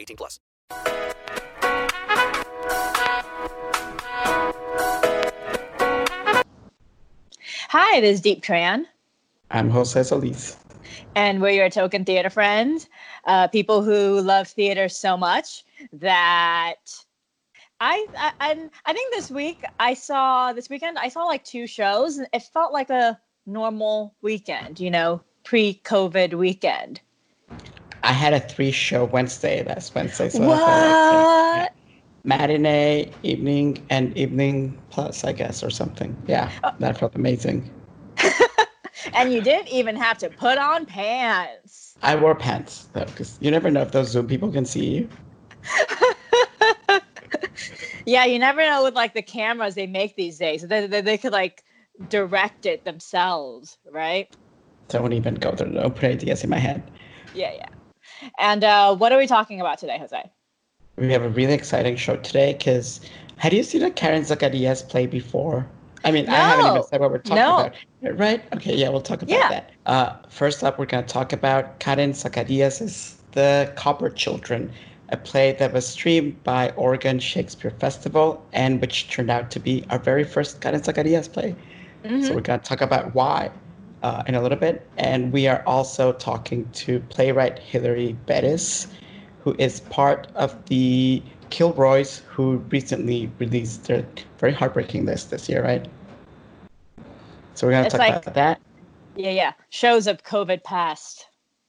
18 plus. Hi, this is Diep Tran, I'm Jose Solis. and we're your token theater friends, uh, people who love theater so much that I, I I I think this week I saw this weekend I saw like two shows and it felt like a normal weekend, you know, pre-COVID weekend. I had a three show Wednesday last Wednesday. So felt like, yeah, What? matinee, evening, and evening plus, I guess, or something. Yeah, oh. that felt amazing. And you didn't even have to put on pants. I wore pants though, because you never know if those Zoom people can see you. Yeah, you never know with like the cameras they make these days. They, they, they could like direct it themselves, right? Don't even go there. Don't put ideas in my head. Yeah, yeah. And uh, what are we talking about today, Jose? We have a really exciting show today because had you seen a Karen Zacarias play before? I mean, I haven't even said what we're talking No. about. Right? Okay, yeah, we'll talk about Yeah. that. Uh, first up, we're going to talk about Karen Zacarias' The Copper Children, a play that was streamed by Oregon Shakespeare Festival and which turned out to be our very first Karen Zacarias play. So we're going to talk about why uh, in a little bit. And we are also talking to playwright Hilary Bettis, who is part of the Kilroys, who recently released their very heartbreaking list this year, right? So we're going to talk like- about that. Yeah, yeah. Shows of COVID past.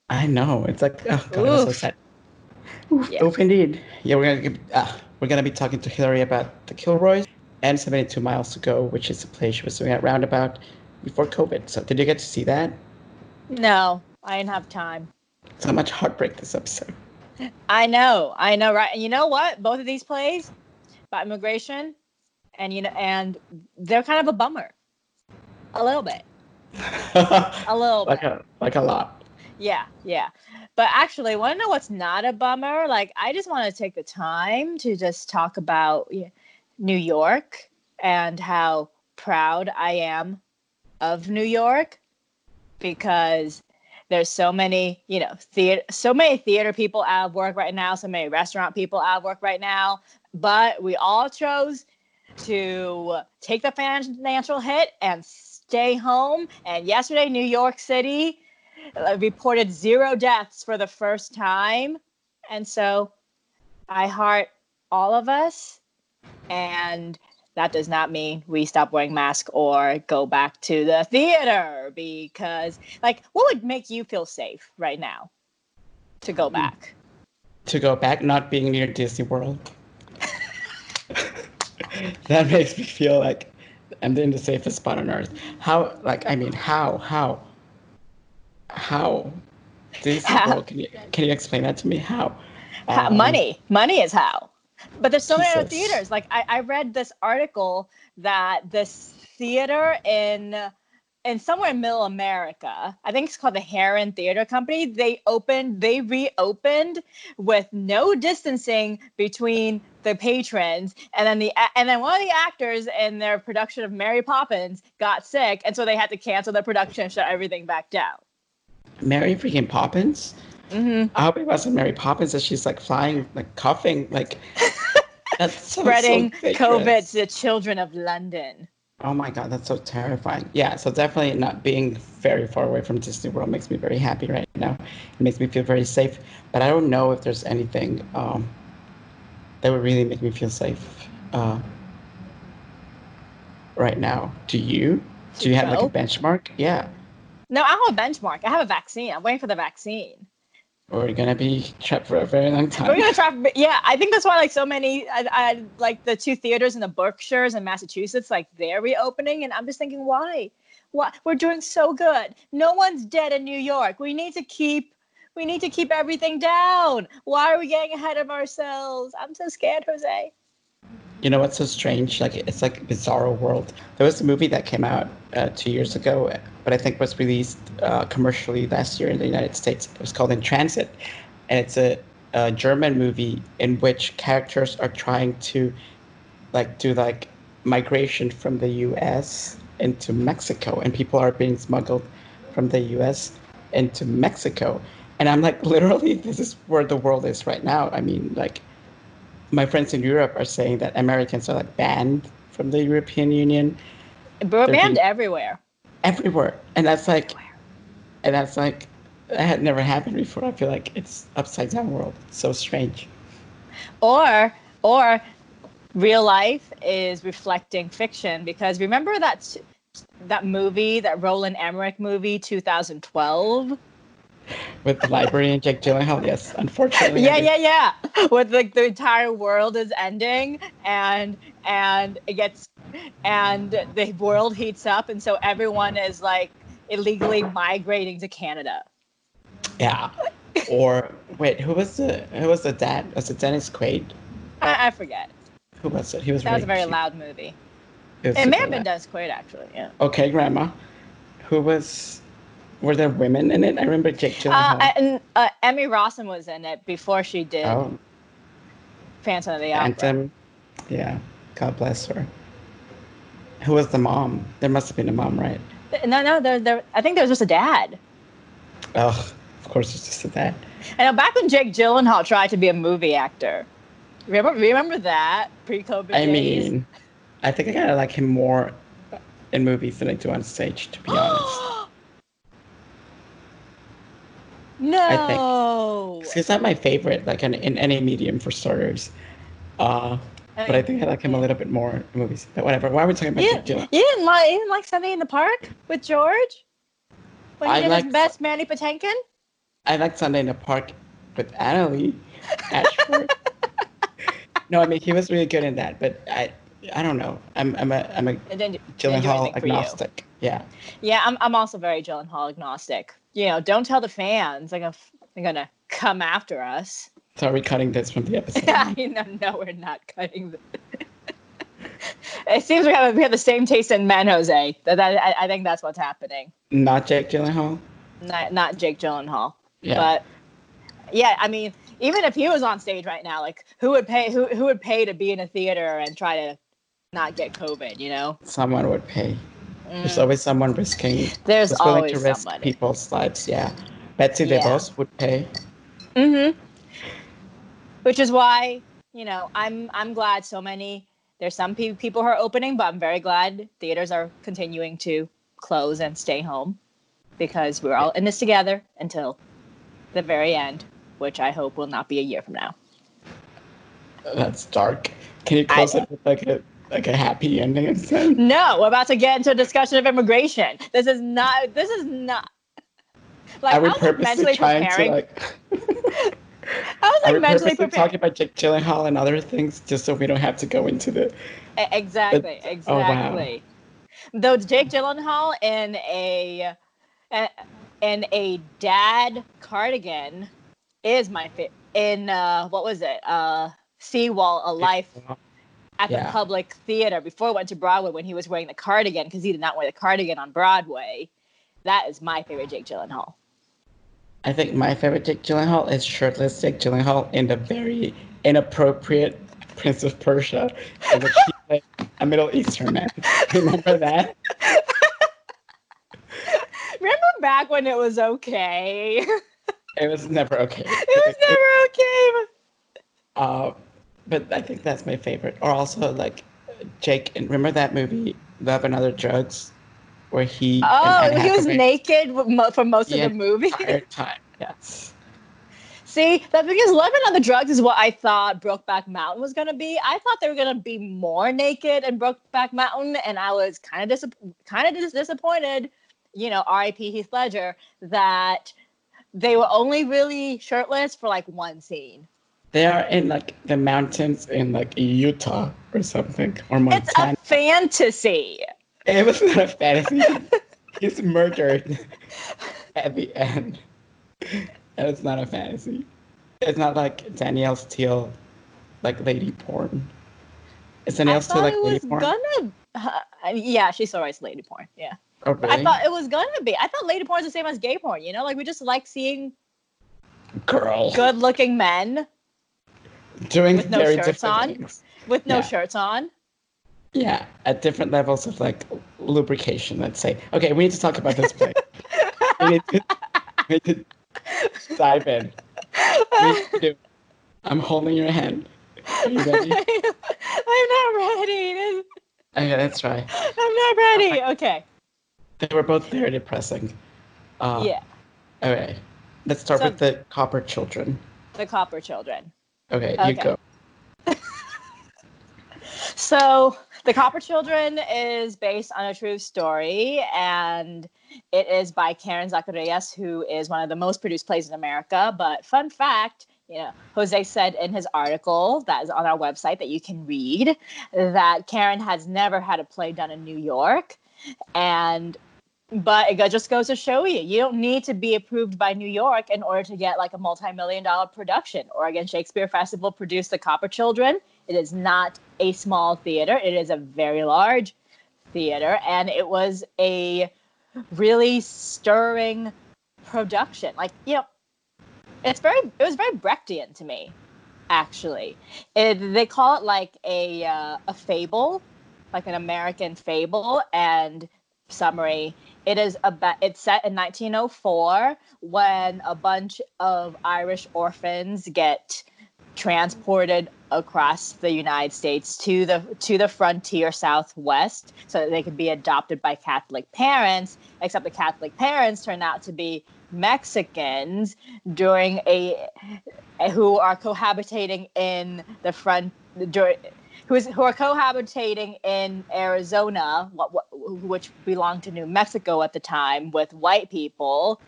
I know. It's like, oh, God, I'm so sad. Oof, Yeah. oof indeed. Yeah, we're going to uh, we're gonna be talking to Hilary about the Kilroys and 72 Miles to Go, which is a play she was doing at Roundabout before COVID. So did you get to see that? No, I didn't have time. So much heartbreak this episode. I know, I know, right? And you know what? Both of these plays about immigration, and you know, and they're kind of a bummer. A little bit. A little like bit. a like a lot. Yeah, yeah. But actually, want to know what's not a bummer? Like, I just want to take the time to just talk about New York and how proud I am of New York because there's so many, you know, theater, so many theater people out of work right now, so many restaurant people out of work right now. But we all chose to take the financial hit and stay home. And yesterday, New York City uh, reported zero deaths for the first time. And so I heart all of us. And that does not mean we stop wearing masks or go back to the theater because, like, what would make you feel safe right now to go back? To go back, not being near Disney World. that makes me feel like I'm in the safest spot on earth. How? Like, I mean, how? How? How? Disney How? World? Can you can you explain that to me? How? How- Um, money money is how but there's so many other theaters. Like I, I read this article that this theater in in somewhere in middle america i think it's called the heron theater company they opened they reopened with no distancing between the patrons. And then the and then one of the actors in their production of mary poppins got sick and so they had to cancel the production and shut everything back down. Mary freaking Poppins. Hmm I hope it wasn't Mary Poppins that she's like flying, like coughing, like spreading so covid to the children of london Oh my god, that's so terrifying. Yeah, so definitely not being very far away from Disney World makes me very happy right now. It makes me feel very safe. But I don't know if there's anything um, that would really make me feel safe uh, right now. Do you? Do you have like a benchmark? Yeah. No, I have a benchmark. I have a vaccine. I'm waiting for the vaccine. We're gonna be trapped for a very long time. We're gonna try. Yeah, I think that's why like so many, I, I like the two theaters in the Berkshires and Massachusetts, like they're reopening, and I'm just thinking, why? Why we're doing so good? No one's dead in New York. We need to keep. We need to keep everything down. Why are we getting ahead of ourselves? I'm so scared, Jose. You know what's so strange? Like it's like a bizarro world. There was a movie that came out uh, two years ago, but I think was released uh, commercially last year in the United States. It was called In Transit, and it's a, a German movie in which characters are trying to like do like migration from the U.S. into Mexico, and people are being smuggled from the U.S. into Mexico. And I'm like, literally, this is where the world is right now. I mean, like my friends in Europe are saying that Americans are like banned from the European Union We're banned being- everywhere. everywhere, and that's like, and that's like, that had never happened before. I feel like it's upside down world. It's so strange. or or real life is reflecting fiction because remember that that movie that Roland Emmerich movie 2012 With the library and Jake Gyllenhaal, yes, unfortunately. yeah yeah yeah with like the entire world is ending and and it gets and the world heats up and so everyone is like illegally migrating to Canada Yeah. Or wait, who was the who was the dad? Was it Dennis Quaid? I, I forget Who was it? He was. that was a very cute. loud movie It, it may have been. Dennis Quaid actually yeah Okay, Grandma. Who was? Were there women in it? I remember Jake uh, Gyllenhaal. and uh, Emmy Rossum was in it before she did oh, Phantom of the Opera. Phantom. Yeah. God bless her. Who was the mom? There must have been a mom, right? No, no, there, there. I think there was just a dad. Oh, of course, it's just a dad. I know back when Jake Gyllenhaal tried to be a movie actor. Remember, remember that pre-COVID I days? mean, I think I kind of like him more in movies than I do on stage, to be honest. no. He's not my favorite, like in, in any medium for starters. Uh, but I think I like him a little bit more in movies. But whatever. Why are we talking about You, Gyllenhaal? you didn't like you didn't like Sunday in the Park with George when he I did liked- his best Mandy Patinkin. I like Sunday in the Park with Annaleigh Ashford. no, I mean he was really good in that, but I I don't know. I'm I'm a I'm a It didn't, didn't Gyllenhaal agnostic. Yeah. Yeah, I'm, I'm also very hall agnostic. You know, don't tell the fans. Like, they're gonna come after us. So are we cutting this from the episode? Yeah, know, no, we're not cutting. The... it seems we have we have the same taste in men, Jose. That, that I, I think that's what's happening. Not Jake Gyllenhaal. Not not Jake Gyllenhaal, Yeah. but yeah, I mean, even if he was on stage right now, like who would pay who who would pay to be in a theater and try to not get COVID? You know, Someone would pay. There's always someone risking. Mm. There's willing always to risk somebody. people's lives. Yeah. Betsy Yeah. DeVos would pay. Mm-hmm. Which is why, you know, I'm I'm glad so many there's some pe- people who are opening, but I'm very glad theaters are continuing to close and stay home because we're all in this together until the very end, which I hope will not be a year from now. That's dark. Can you close it with like a like a happy ending instead? No, we're about to get into a discussion of immigration. This is not this is not like I was like, purposely mentally preparing. like? I was like mentally preparing. talking about Jake Gyllenhaal and other things just so we don't have to go into the? E- Exactly, oh, wow. exactly. Though Jake Gyllenhaal in a a- in a dad cardigan is my favorite. In uh, what was it? Uh, Seawall, a life at the public theater before it went to Broadway when he was wearing the cardigan because he did not wear the cardigan on Broadway. That is my favorite Jake Gyllenhaal. I think my favorite Jake Gyllenhaal is shirtless Jake Gyllenhaal in the very inappropriate Prince of Persia, in which he played a Middle Eastern man. Remember that? Remember back when it was okay? It was never okay. it was never okay. Uh, but I think that's my favorite. Or also like Jake. And remember that movie Love and Other Drugs, where he Oh, he was naked for most of the movie. entire time. Yes. See, that because Love and Other Drugs is what I thought Brokeback Mountain was gonna be. I thought they were gonna be more naked in Brokeback Mountain, and I was kind of dis- kind of dis- disappointed. You know, R.I.P. Heath Ledger that they were only really shirtless for like one scene. They are in like the mountains in like Utah or something or Montana. It's a fantasy. It was not a fantasy. He's murdered at the end. And it's not a fantasy. It's not like Danielle Steel, like lady porn. It's Danielle Steel like it was lady porn? gonna. Uh, yeah, she still writes lady porn. Yeah, Oh, really? I thought it was gonna be. I thought lady porn is the same as gay porn. You know, like we just like seeing Girl. good-looking men Doing with no very shirts different on. things. with no Yeah. shirts on. Yeah, at different levels of like lubrication, let's say. Okay, we need to talk about this play. we, need to, we need to dive in. To do- I'm holding your hand. Are you ready? I'm not ready. Okay, that's right. I'm not ready. Okay. They were both very depressing. Uh, Yeah. Okay, let's start So- with the Copper Children. The Copper Children. Okay, Okay. you go. So, The Copper Children is based on a true story, and it is by Karen Zacarias, who is one of the most produced plays in America. But fun fact, you know, Jose said in his article that is on our website that you can read that Karen has never had a play done in New York, and but it just goes to show you you don't need to be approved by New York in order to get like a multi-million dollar production. Oregon Shakespeare Festival produced The Copper Children. It is not a small theater. It is a very large theater and it was a really stirring production. Like, you know, it's very it was very Brechtian to me actually. It, they call it like a uh, a fable, like an American fable and summary it is about it's set in 1904 when a bunch of irish orphans get transported across the united states to the to the frontier southwest so that they could be adopted by catholic parents except the catholic parents turn out to be mexicans during a who are cohabitating in the front during who is who are cohabitating in Arizona, what, what, which belonged to New Mexico at the time, with white people,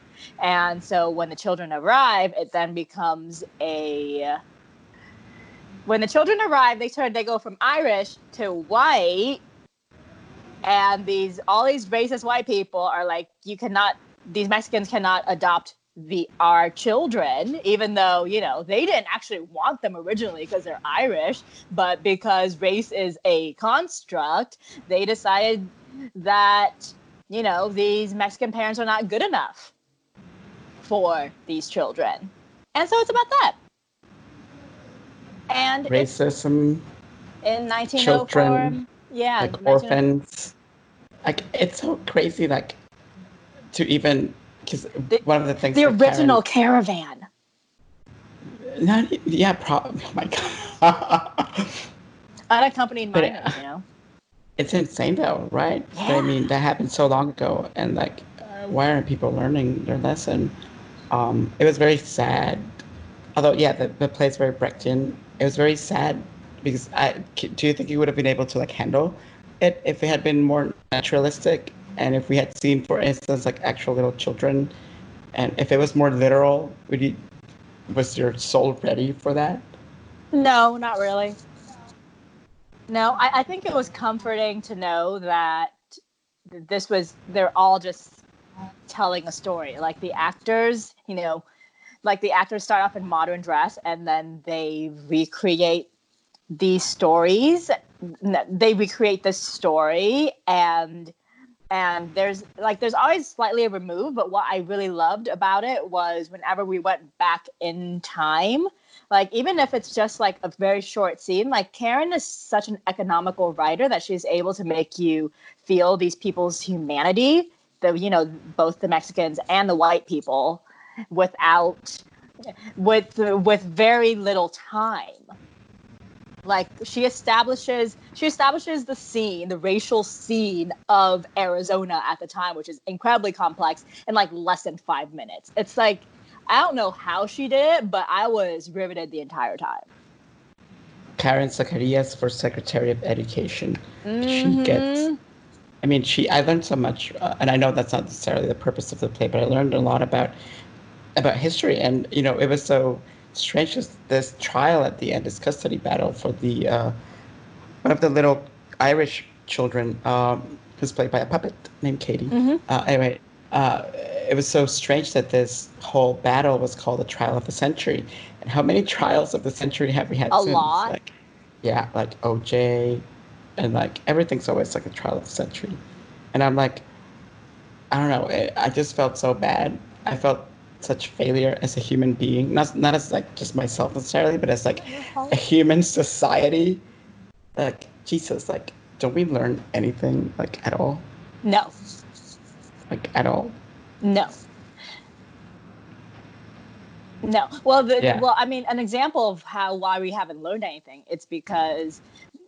and so when the children arrive, it then becomes a. When the children arrive, they turn they go from Irish to white, and these all these racist white people are like, you cannot, these Mexicans cannot adopt the our children even though you know they didn't actually want them originally because they're irish but because race is a construct they decided that you know these mexican parents are not good enough for these children. And so it's about that. And Racism, in 1904 children, yeah like 1904 orphans. Like it's so crazy, like to even because The- one of the things the that Karen- original caravan Not, yeah, pro- oh my god. unaccompanied minors you know it's insane though, right? But Yeah. I mean, that happened so long ago, and like, uh, why aren't people learning their lesson? Um, it was very sad. Although, yeah, the, the play is very Brechtian. It was very sad because I do you think you would have been able to like handle it if it had been more naturalistic and if we had seen, for instance, like actual little children, and if it was more literal, would you? Was your soul ready for that? No, not really. No, I, I think it was comforting to know that this was, they're all just telling a story. Like the actors, you know, like the actors start off in modern dress and then they recreate these stories. They recreate this story and and there's like there's always slightly a remove but what i really loved about it was whenever we went back in time like even if it's just like a very short scene like karen is such an economical writer that she's able to make you feel these people's humanity the you know both the mexicans and the white people without with with very little time like she establishes she establishes the scene the racial scene of arizona at the time which is incredibly complex in like less than five minutes it's like i don't know how she did it but i was riveted the entire time Karen Zacarias for Secretary of Education. She Mhm. gets. I mean, she. I learned so much, uh, and I know that's not necessarily the purpose of the play, but I learned a lot about about history, and you know, it was so strange. This, this trial at the end, this custody battle for the uh, one of the little Irish children, um, who's played by a puppet named Katie. Uh, anyway, uh, it was so strange that this whole battle was called the trial of the century. And how many trials of the century have we had A since? lot. Like, yeah, like OJ, and like everything's always like a trial of the century. And I'm like, I don't know. It, I just felt so bad. I felt such failure as a human being, not not as like just myself necessarily, but as like a human society. Like Jesus, like don't we learn anything like at all? no Like at all? No. No. Well, the, Yeah. well, I mean, an example of how why we haven't learned anything. It's because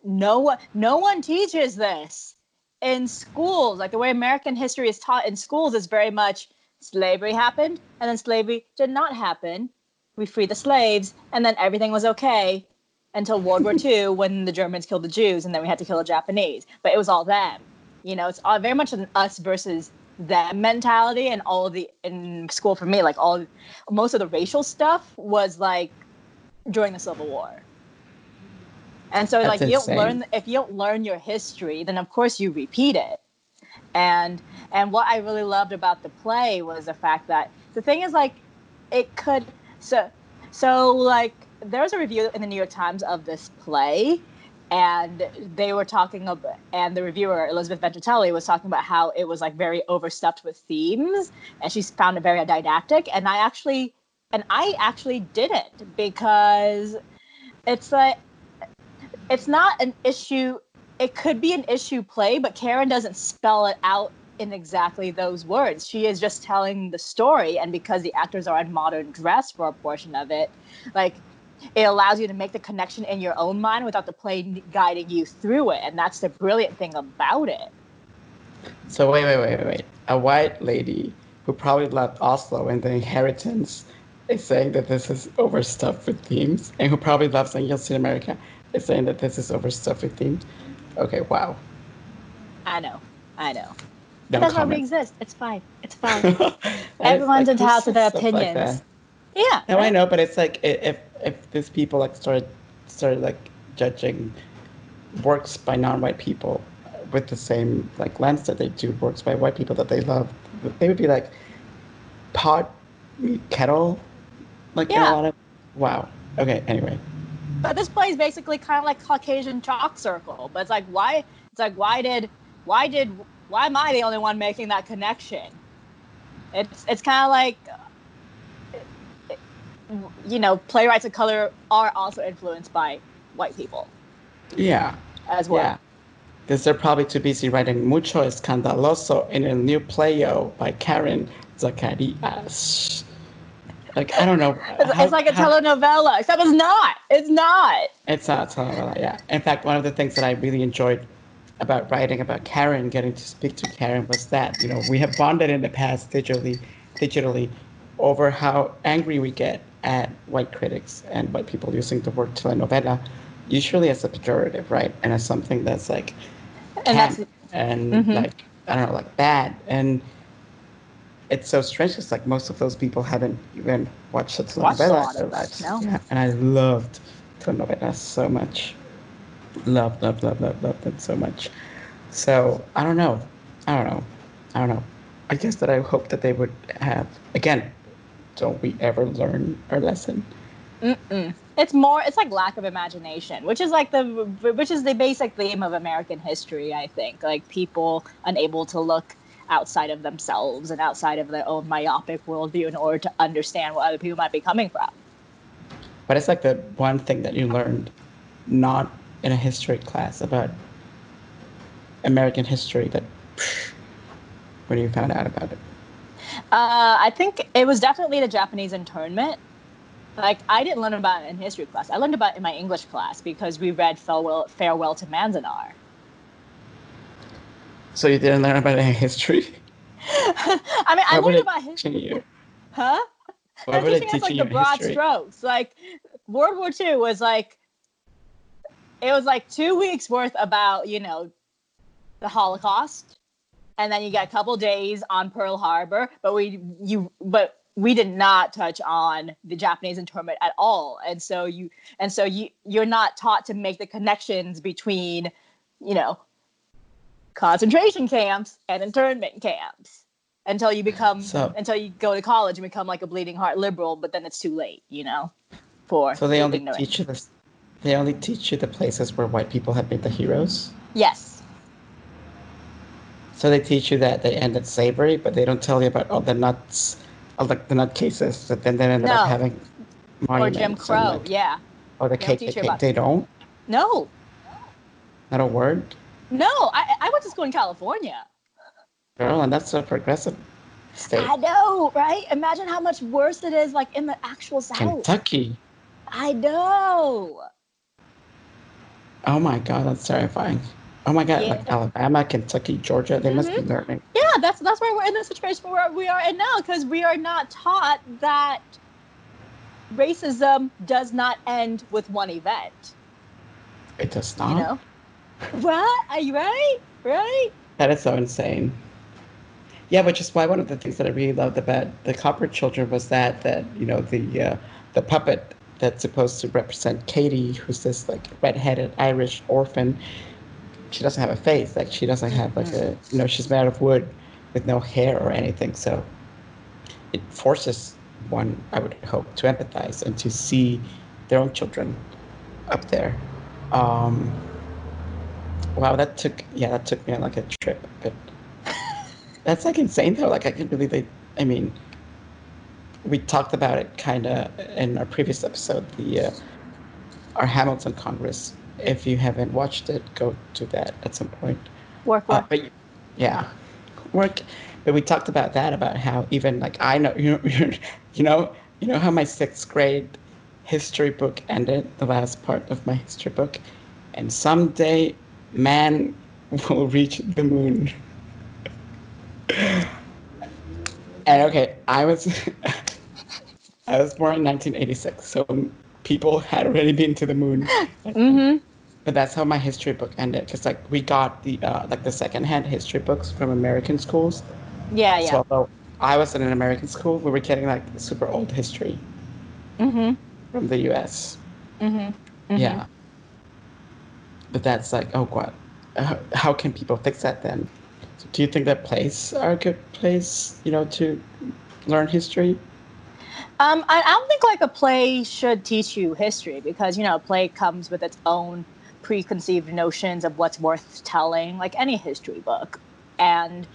no one, no one teaches this in schools. Like the way American history is taught in schools is very much slavery happened, and then slavery did not happen. We freed the slaves, and then everything was okay until World War II when the Germans killed the Jews, and then we had to kill the Japanese. But it was all them. You know, it's all, very much an us versus them mentality, and all of the in school for me, like all most of the racial stuff was like during the Civil War. And so, That's like, you don't learn if you don't learn your history, then of course you repeat it. And and what I really loved about the play was the fact that the thing is like it could so so like there was a review in the New York Times of this play and they were talking about and the reviewer Elisabeth Vincentelli was talking about how it was like very overstuffed with themes and she found it very didactic and I actually and I actually didn't because it's like it's not an issue it could be an issue play but Karen doesn't spell it out in exactly those words she is just telling the story and because the actors are in modern dress for a portion of it like it allows you to make the connection in your own mind without the play guiding you through it and that's the brilliant thing about it So wait, wait, wait, wait. A white lady who probably left Oslo and the inheritance is saying that this is overstuffed with themes, and who probably loves Angels in America is saying that this is overstuffed with themes. Okay, wow. i know i know No that's why we exist it's fine it's fine Everyone's like, entitled to their is stuff like opinions. yeah No, I know, but it's like i- if if these people like started started like judging works by non-white people with the same like lens that they do works by white people that they love, they would be like pot meet kettle, like in Yeah. a lot of wow. Okay, anyway, But this play is basically kind of like Caucasian chalk circle. But it's like why? It's like why did why did why am I the only one making that connection? It's it's kind of like uh, you know playwrights of color are also influenced by white people yeah, as well. yeah. Because they're probably too busy writing mucho escandaloso in a new playo by Karen Zacarias. Like I don't know. It's, how- it's like a how- telenovela, except it's not. It's not. It's not a telenovela, yeah. In fact, one of the things that I really enjoyed about writing about Karen, getting to speak to Karen, was that you know we have bonded in the past digitally, digitally, over how angry we get at white critics and white people using the word telenovela, usually as a pejorative, right, and as something that's like And that's and Mhm. like I don't know, like bad. And it's so strange because like most of those people haven't even watched a Watched a telenovela lot in their of- lives. no. Yeah, and I loved telenovelas so much. Love, love, love, love, love them so much. So I don't know. I don't know. I don't know. I guess that I hope that they would have again. Don't we ever learn our lesson? Mm-mm. It's more. It's like lack of imagination, which is like the which is the basic theme of American history. I think like people unable to look outside of themselves and outside of their own myopic worldview in order to understand what other people might be coming from. But it's like the one thing that you learned not in a history class about American history that when you found out about it. Uh, I think it was definitely the Japanese internment Like I didn't learn about it in history class. I learned about it in my English class because we read Farewell, Farewell to Manzanar. So you didn't learn about in history? I mean, I learned about history. you? Huh? Why they teaching us like the broad history? strokes. Like World War II was like it was like two weeks worth about you know the Holocaust, and then you got a couple days on Pearl Harbor. But we you but we did not touch on the Japanese internment at all, and so you and so you you're not taught to make the connections between you know concentration camps and internment camps until you become So- until you go to college and become like a bleeding heart liberal but then it's too late you know for So they only teach you this. They only teach you the places where white people have been the heroes. yes So they teach you that they ended slavery, but they don't tell you about all the nuts, all the, the nut cases that then they ended No. up having or jim crow like, yeah Or the They don't KKK. They don't. no Not a word. No I, I went to school in california Girl, and that's a progressive state. i know right imagine how much worse it is like in the actual south Kentucky. i know Oh my god, that's terrifying. Oh my god, like Alabama, Kentucky, Georgia, they must be mm-hmm. learning. yeah that's that's why we're in the situation where we are in now because we are not taught that racism does not end with one event It does not. you know what are you right right That is so insane. Yeah, which is why one of the things that I really loved about the Copper Children was that that you know the uh, the puppet that's supposed to represent Katie, who's this like redheaded Irish orphan. She doesn't have a face. Like she doesn't have like a you know she's made out of wood with no hair or anything. So it forces one, I would hope, to empathize and to see their own children up there. Um, Wow, that took yeah, that took me on like a trip. But that's like insane though. Like I can't believe they. I mean, we talked about it kind of in our previous episode. The uh, our Hamilton Congress. If you haven't watched it, go to that at some point. work Uh, work but yeah, work. But we talked about that about how even like I know you know you know you know how my sixth grade history book ended the last part of my history book, and someday man will reach the moon. and okay, I was I was born in 1986, so people had already been to the moon. mm-hmm But that's how my history book ended. Cause like we got the uh, like the secondhand history books from American schools. yeah yeah So although I was in an American school, we were getting like super old history mm-hmm from the U.S. mm-hmm Yeah. But that's like, oh god, uh, how can people fix that then? So do you think that plays are a good place, you know, to learn history? Um, I, I don't think like a play should teach you history because you know a play comes with its own preconceived notions of what's worth telling, like any history book, and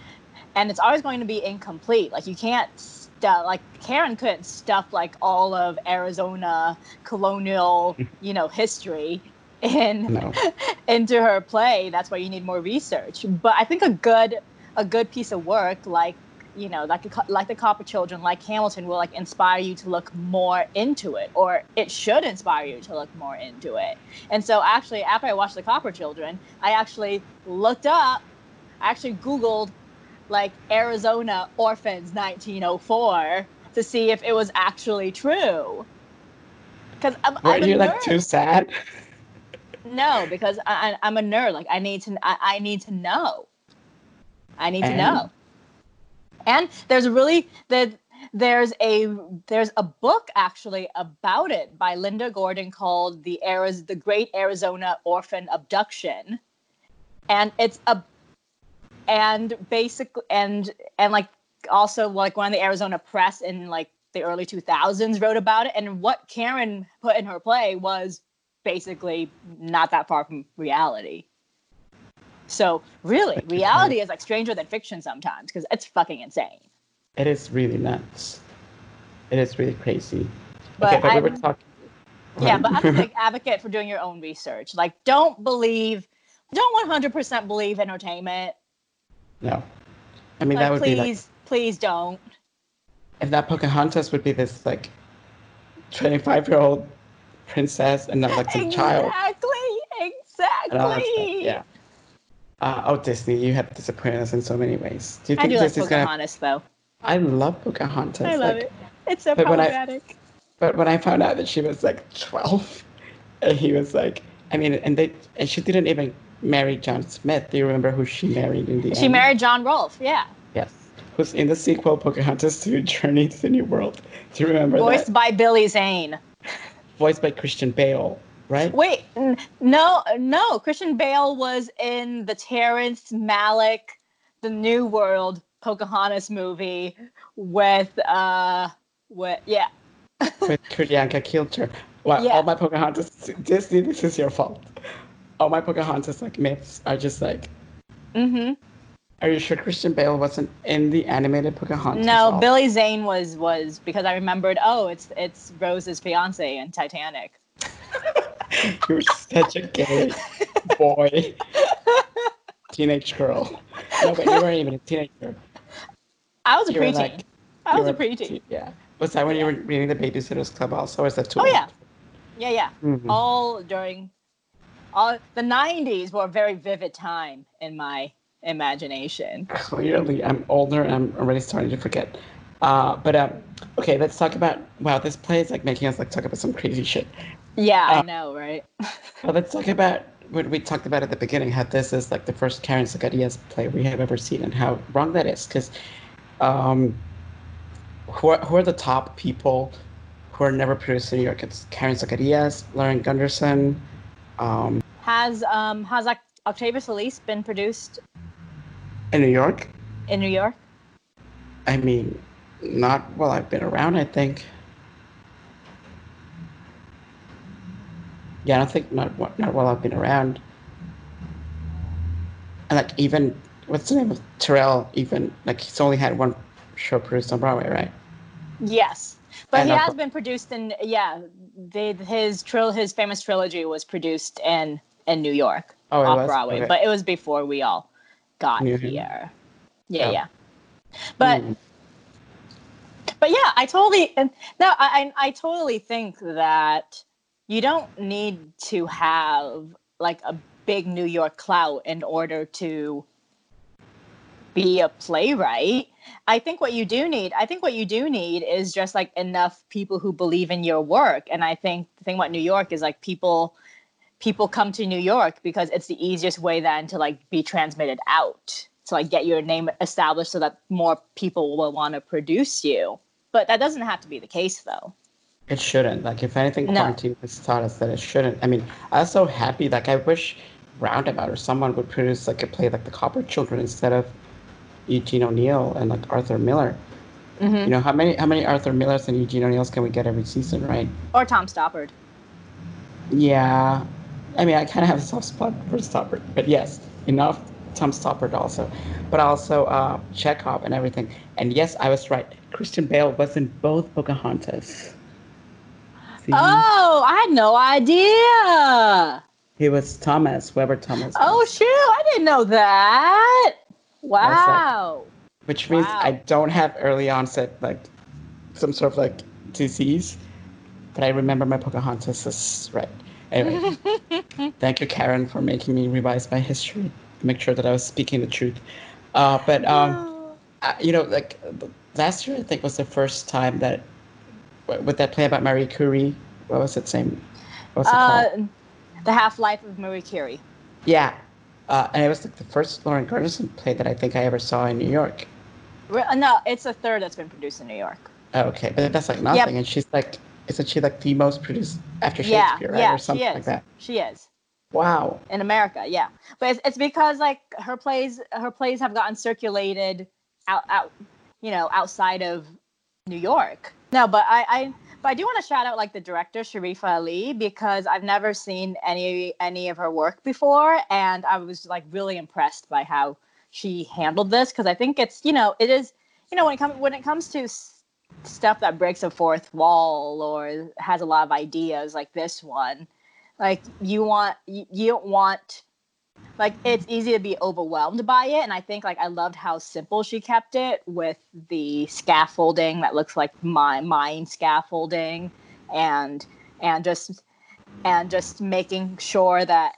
and it's always going to be incomplete. Like you can't stuff like Karen couldn't stuff like all of Arizona colonial you know history in No. into her play. That's why you need more research. But I think a good a good piece of work like you know like a, like the Copper Children, like Hamilton, will like inspire you to look more into it, or it should inspire you to look more into it. And so actually, after I watched the Copper Children, I actually looked up, I actually Googled like Arizona orphans 1904 to see if it was actually true. Because I'm, Were I'm a you like too sad? No, because I, I'm a nerd. Like I need to, I, I need to know. I need to know. And there's really the there's a there's a book actually about it by Linda Gordon called the Ariz- the Great Arizona Orphan Abduction, and it's a and basically and and like also like one of the Arizona Press in like the early 2000s wrote about it, and what Karen put in her play was basically not that far from reality. So really, reality is like stranger than fiction sometimes because it's fucking insane. It is really nuts. It is really crazy. But okay, but we were I'm- talking. Yeah, but I'm a big advocate for doing your own research. Like, don't believe, don't 100% believe entertainment. no. I mean, like, that would please, be like please don't. if that Pocahontas would be this like 25 year old princess and not like some child. Exactly. That stuff. Exactly. Yeah. Uh, oh, Disney, you have disappointed us in so many ways. Do you I think do like Disney's gonna? Pocahontas though. I love Pocahontas. I love like, it. It's so but when I- problematic. But when I found out that she was like 12, and he was like, I mean, and they and she didn't even marry John Smith. Do you remember who she married in the She end? married John Rolfe. Yeah. Yes. Who's in the sequel Pocahontas 2 Journey to the New World. Do you remember Voiced that? by Billy Zane. Voiced by Christian Bale, right? Wait, n- no, no. Christian Bale was in the Terrence Malick, The New World Pocahontas movie with uh, with yeah. With Q'orianka Kilcher. Wow, Yeah. all my Pocahontas, Disney, this is your fault. All my Pocahontas like myths are just like, Mm-hmm. Are you sure Christian Bale wasn't in the animated Pocahontas? No, also? Billy Zane was was because I remembered. Oh, it's it's Rose's fiance in Titanic. You're such a gay boy. Teenage girl. No, but you weren't even a teenager. I was a You preteen. like- I was a preteen. Yeah. Was that when you were reading the Babysitters Club also? Or is that too Oh old? yeah, yeah, yeah. Mhm. All during all the '90s were a very vivid time in my imagination. Clearly, I'm older and I'm already starting to forget. Uh, but um, okay, let's talk about. Wow, this play is like making us like talk about some crazy shit. Yeah, I Uh, know, right? Well, let's talk about what we talked about at the beginning. How this is like the first Karen Zacarias play we have ever seen, and how wrong that is. Because, um, who are, who are the top people who are never produced in New York? It's Karen Zacarias, Lauren Gunderson. Um, Has um has Oct- Octavio Solis been produced in New York, in New York? I mean, not while I've been around. I think. Yeah, I don't think not not while I've been around. And like even what's the name of Tarell? Even like he's only had one show produced on Broadway, right? Yes, but And he has been produced in yeah. They, his trill his famous trilogy was produced in in New York Oh, off? Broadway, Okay. but it was before we all got here. Yeah, Oh. yeah. But Mm. but yeah, I totally and no, I, I I totally think that you don't need to have like a big New York clout in order to be a playwright. I think what you do need, I think what you do need is just like enough people who believe in your work. And I think the thing about New York is like people people come to New York because it's the easiest way then to like be transmitted out. To like get your name established so that more people will want to produce you. But that doesn't have to be the case though. It shouldn't. Like, if anything, No. quarantine has taught us that it shouldn't. I mean, I was so happy. Like, I wish Roundabout or someone would produce like a play like The Copper Children instead of Eugene O'Neill and like Arthur Miller. Mm-hmm. You know how many how many Arthur Millers and Eugene O'Neills can we get every season, right? Or Tom Stoppard. Yeah, I mean, I kind of have a soft spot for Stoppard, but yes, enough Tom Stoppard also, but also uh, Chekhov and everything. And yes, I was right. Christian Bale was in both Pocahontas. See? Oh, I had no idea. He was Thomas, Weber Thomas. Oh shoot, I didn't know that. Wow. Which means wow. I don't have early onset, like, some sort of, like, disease. But I remember my Pocahontas is right. Anyway, thank you, Karen, for making me revise my history. Make sure that I was speaking the truth. Uh, but, um, uh, you know, like, last year, I think, was the first time that, with that play about Marie Curie, what was its name? What's it called? Uh, the Half Life of Marie Curie. Yeah. Uh, and it was like the first Lauren Gunderson play that I think I ever saw in New York. No, it's a third that's been produced in New York. Oh, okay, but that's like nothing. And she's like, isn't she like the most produced after Yeah, Shakespeare, right? yeah, or something like that. She is Wow. in America. Yeah, but it's, it's because like her plays, her plays have gotten circulated out, out, you know, outside of New York. No, but I, I, but I do want to shout out like the director Shariffa Ali because I've never seen any any of her work before, and I was like really impressed by how she handled this because I think it's you know it is you know when it comes when it comes to stuff that breaks a fourth wall or has a lot of ideas like this one, like you want you, you don't want like it's easy to be overwhelmed by it and i think like i loved how simple she kept it with the scaffolding that looks like my mine scaffolding and and just and just making sure that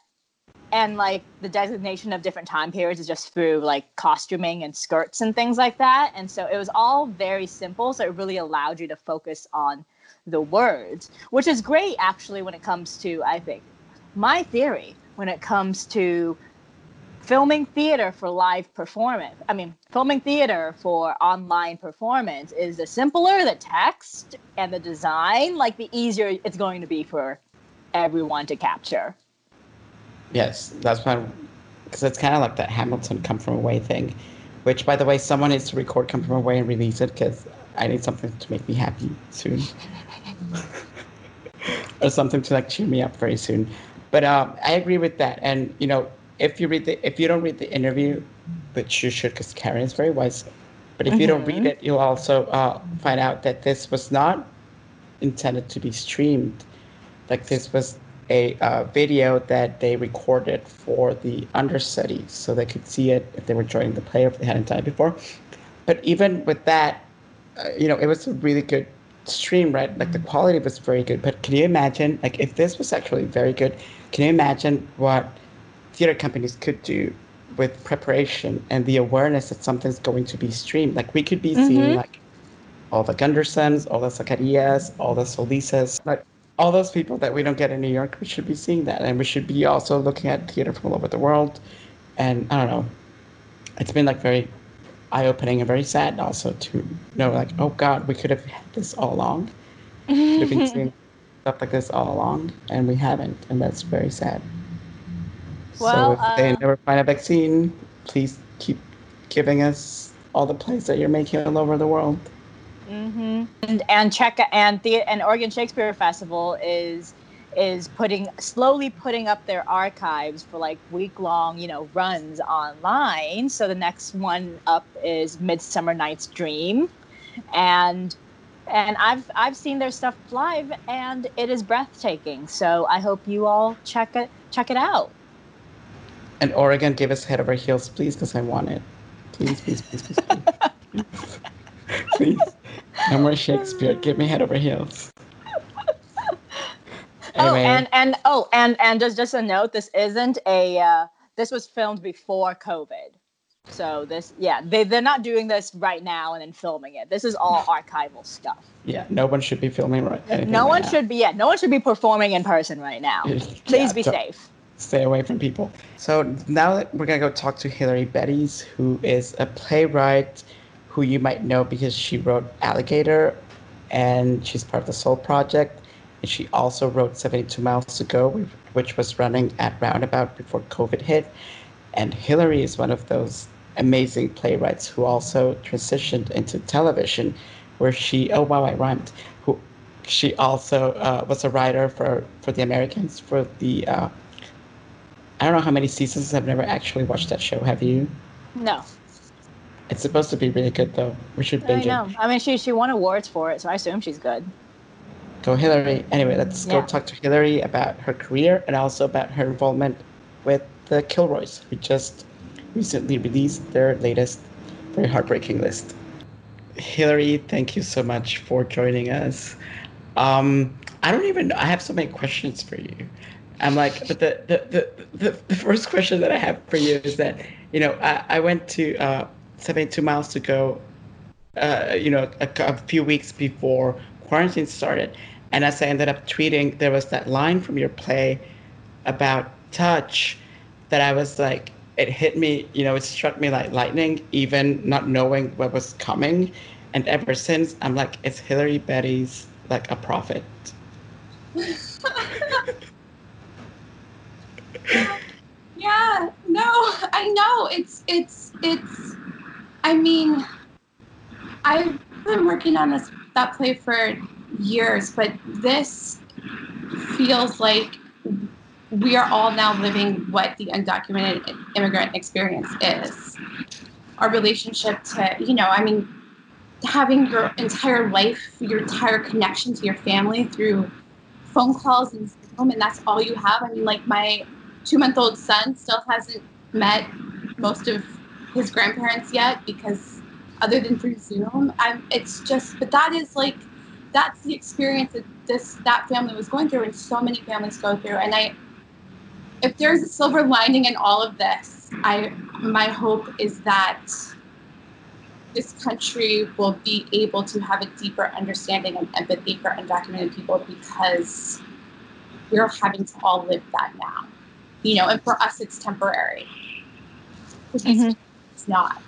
and like the designation of different time periods is just through like costuming and skirts and things like that. And so it was all very simple so it really allowed you to focus on the words which is great actually when it comes to i think my theory when it comes to filming theater for live performance i mean filming theater for online performance is the simpler the text and the design like the easier it's going to be for everyone to capture Yes, that's why, because it's kind of like that Hamilton Come From Away thing, which, by the way, someone needs to record Come From Away and release it because I need something to make me happy soon. or something to like cheer me up very soon. But um, I agree with that. And, you know, if you read the, if you don't read the interview, which you should because Karen is very wise, but if you don't read it, you'll also uh, find out that this was not intended to be streamed. Like this was a uh, video that they recorded for the understudies so they could see it if they were joining the play or if they hadn't done it before. But even with that, uh, you know, it was a really good stream, right? Like the quality was very good. But can you imagine, like, if this was actually very good, can you imagine what theater companies could do with preparation and the awareness that something's going to be streamed? Like, we could be seeing, like, all the Gundersons, all the Zacarias, all the Solises, like all those people that we don't get in New York, we should be seeing that. And we should be also looking at theater from all over the world. And I don't know, it's been like very eye opening and very sad also to know, like, oh God, we could have had this all along. We could have been seeing stuff like this all along, and we haven't. And that's very sad. Well, so if they uh, never find a vaccine, please keep giving us all the plays that you're making all over the world. Mm-hmm. and and check and the and Oregon Shakespeare Festival is is putting slowly putting up their archives for like week long you know runs online. So the next one up is Midsummer Night's Dream, and and I've I've seen their stuff live and it is breathtaking. So I hope you all check it check it out. And Oregon, give us head over heels, please, because I want it. Please, please, please, please, please. please. No more Shakespeare. Give me head over heels. Oh, and and oh, and and just just a note, this isn't a uh, this was filmed before COVID. So this, yeah, they they're not doing this right now and then filming it. This is all archival stuff. yeah, no one should be filming right. anything No right one now. should be, yeah, no one should be performing in person right now. Yeah, Please be don't- safe. Stay away from people. So now that we're gonna go talk to Hilary Bettis, who is a playwright who you might know because she wrote Alligator, and she's part of the Sol Project, and she also wrote 72 Miles to Go, which- was running at Roundabout before COVID hit. And Hilary is one of those amazing playwrights who also transitioned into television, where she oh wow I rhymed. Who she also uh, was a writer for for the Americans for the. Uh, I don't know how many seasons. I've never actually watched that show. Have you? No, It's supposed to be really good though. We should I binge know. it. I mean, she she won awards for it, so I assume she's good. Go Hillary. Anyway, let's go talk to Hillary about her career and also about her involvement with the Kilroys, who just recently released their latest very heartbreaking list. Hillary, thank you so much for joining us. Um, I don't even I have so many questions for you. I'm like, but the the, the, the, the first question that I have for you is that, you know, I, I went to uh, 72 miles to go uh, you know, a, a few weeks before quarantine started. And as I ended up tweeting, there was that line from your play about touch that I was like, it hit me, you know, it struck me like lightning, even not knowing what was coming. And ever since, I'm like, it's Hillary Bettis like a prophet. Yeah, no, I know. It's it's it's I mean I've been working on this that play for years, but this feels like we are all now living what the undocumented immigrant experience is. Our relationship to, you know, I mean, having your entire life, your entire connection to your family through phone calls and Zoom, and that's all you have. I mean, like my two month old son still hasn't met most of his grandparents yet because other than through Zoom, I'm, it's just, but that is like that's the experience that this that family was going through and so many families go through. And i if there's a silver lining in all of this i my hope is that this country will be able to have a deeper understanding and empathy for undocumented people because we're having to all live that now. You know and for us it's temporary. Mhm. It's not.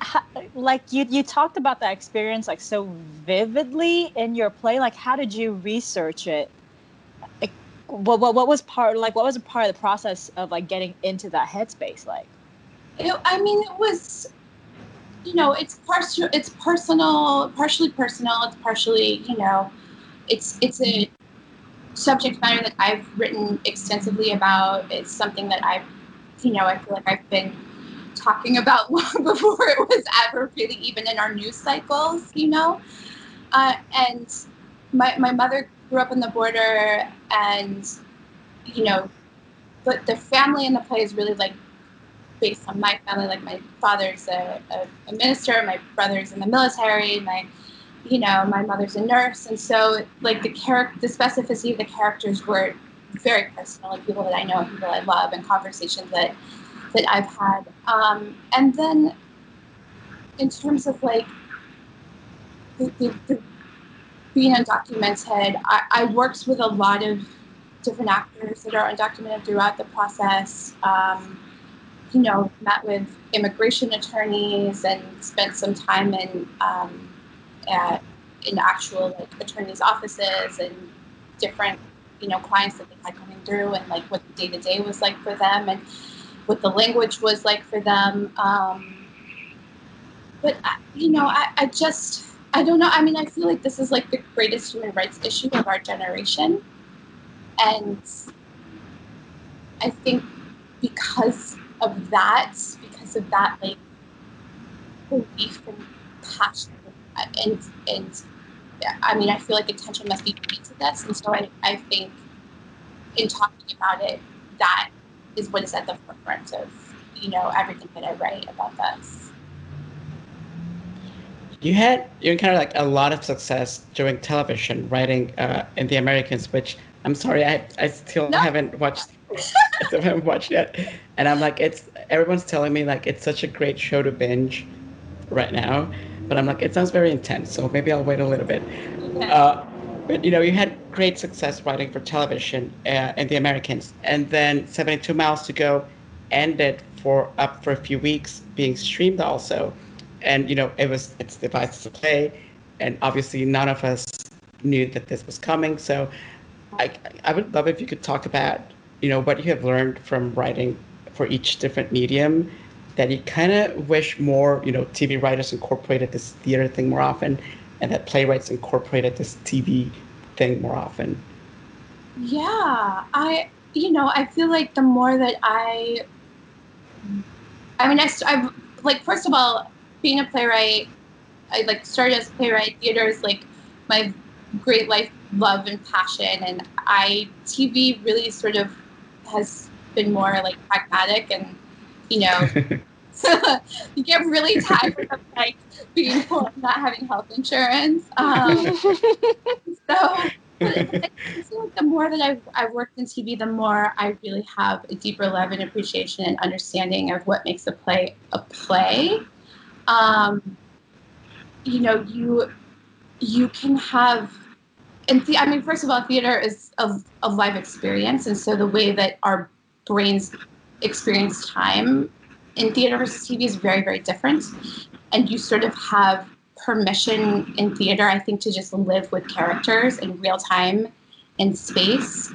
Ha, like you you talked about that experience like so vividly in your play. Like how did you research it? Like, what, what what was part like what was a part of the process of like getting into that headspace like? It, I mean, it was, you know, it's partial, it's personal, partially personal. It's partially, you know, it's it's a subject matter that I've written extensively about. It's something that I've, you know, I feel like I've been talking about long before it was ever really even in our news cycles, you know. Uh, and my my mother grew up on the border, and you know, but the family in the play is really like based on my family. Like my father's a, a, a minister, my brother's in the military, my you know my mother's a nurse, and so like the character, the specificity of the characters were very personal, and people that I know, people I love, and conversations that that I've had. Um, and then in terms of like the, the, the being undocumented, I, I worked with a lot of different actors that are undocumented throughout the process. Um, you know, met with immigration attorneys and spent some time in um, at, in actual like attorneys' offices and different you know clients that they had coming through and like what the day to day was like for them and what the language was like for them. Um, but I, you know, I, I just I don't know. I mean, I feel like this is like the greatest human rights issue of our generation, and I think because of that, because of that, like belief and passion, and and I mean, I feel like attention must be paid to this, and so I, I think in talking about it, that is what is at the forefront of you know everything that I write about this. You had you encountered like a lot of success doing television, writing uh, in the Americans, which I'm sorry, I I still No. haven't watched. I still haven't watched yet, and I'm like, it's everyone's telling me like it's such a great show to binge right now, but I'm like, it sounds very intense, so maybe I'll wait a little bit. Uh, but you know, you had great success writing for television uh, in the Americans, and then 72 Miles to Go ended for up for a few weeks, being streamed also, and you know, it was its devices to play, and obviously none of us knew that this was coming. So, I I would love if you could talk about you know what you have learned from writing for each different medium that you kind of wish more you know TV writers incorporated this theater thing more often, and that playwrights incorporated this TV thing more often. Yeah, I you know I feel like the more that I, I mean I I've like first of all being a playwright, I like started as a playwright. Theater is like my great life love and passion, and I TV really sort of has been more like pragmatic and you know you get really tired of like being poor and not having health insurance. Um, so like the more that I've, I've worked in TV, the more I really have a deeper love and appreciation and understanding of what makes a play a play. Um, you know, you you can have, and the, I mean, first of all, theater is a, a live experience, and so the way that our brains experience time in theater versus TV is very, very different, and you sort of have permission in theater, I think, to just live with characters in real time in space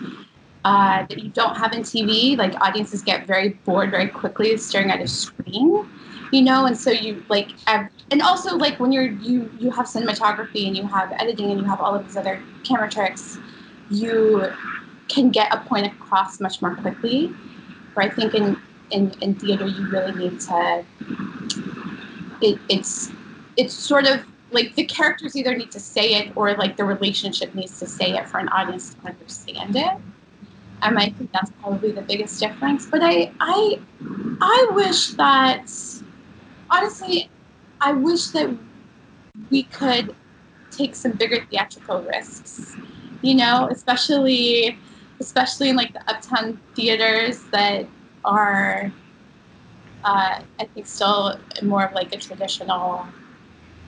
uh, that you don't have in TV. Like audiences get very bored very quickly staring at a screen, you know, and so you like, and also like when you're you you have cinematography and you have editing and you have all of these other camera tricks, you can get a point across much more quickly. I think in in, in theater you really need to it, it's it's sort of like the characters either need to say it or like the relationship needs to say it for an audience to understand it. And I think that's probably the biggest difference. But I I I wish that honestly, I wish that we could take some bigger theatrical risks. You know, especially especially in like the uptown theaters that are uh, I think still more of like a traditional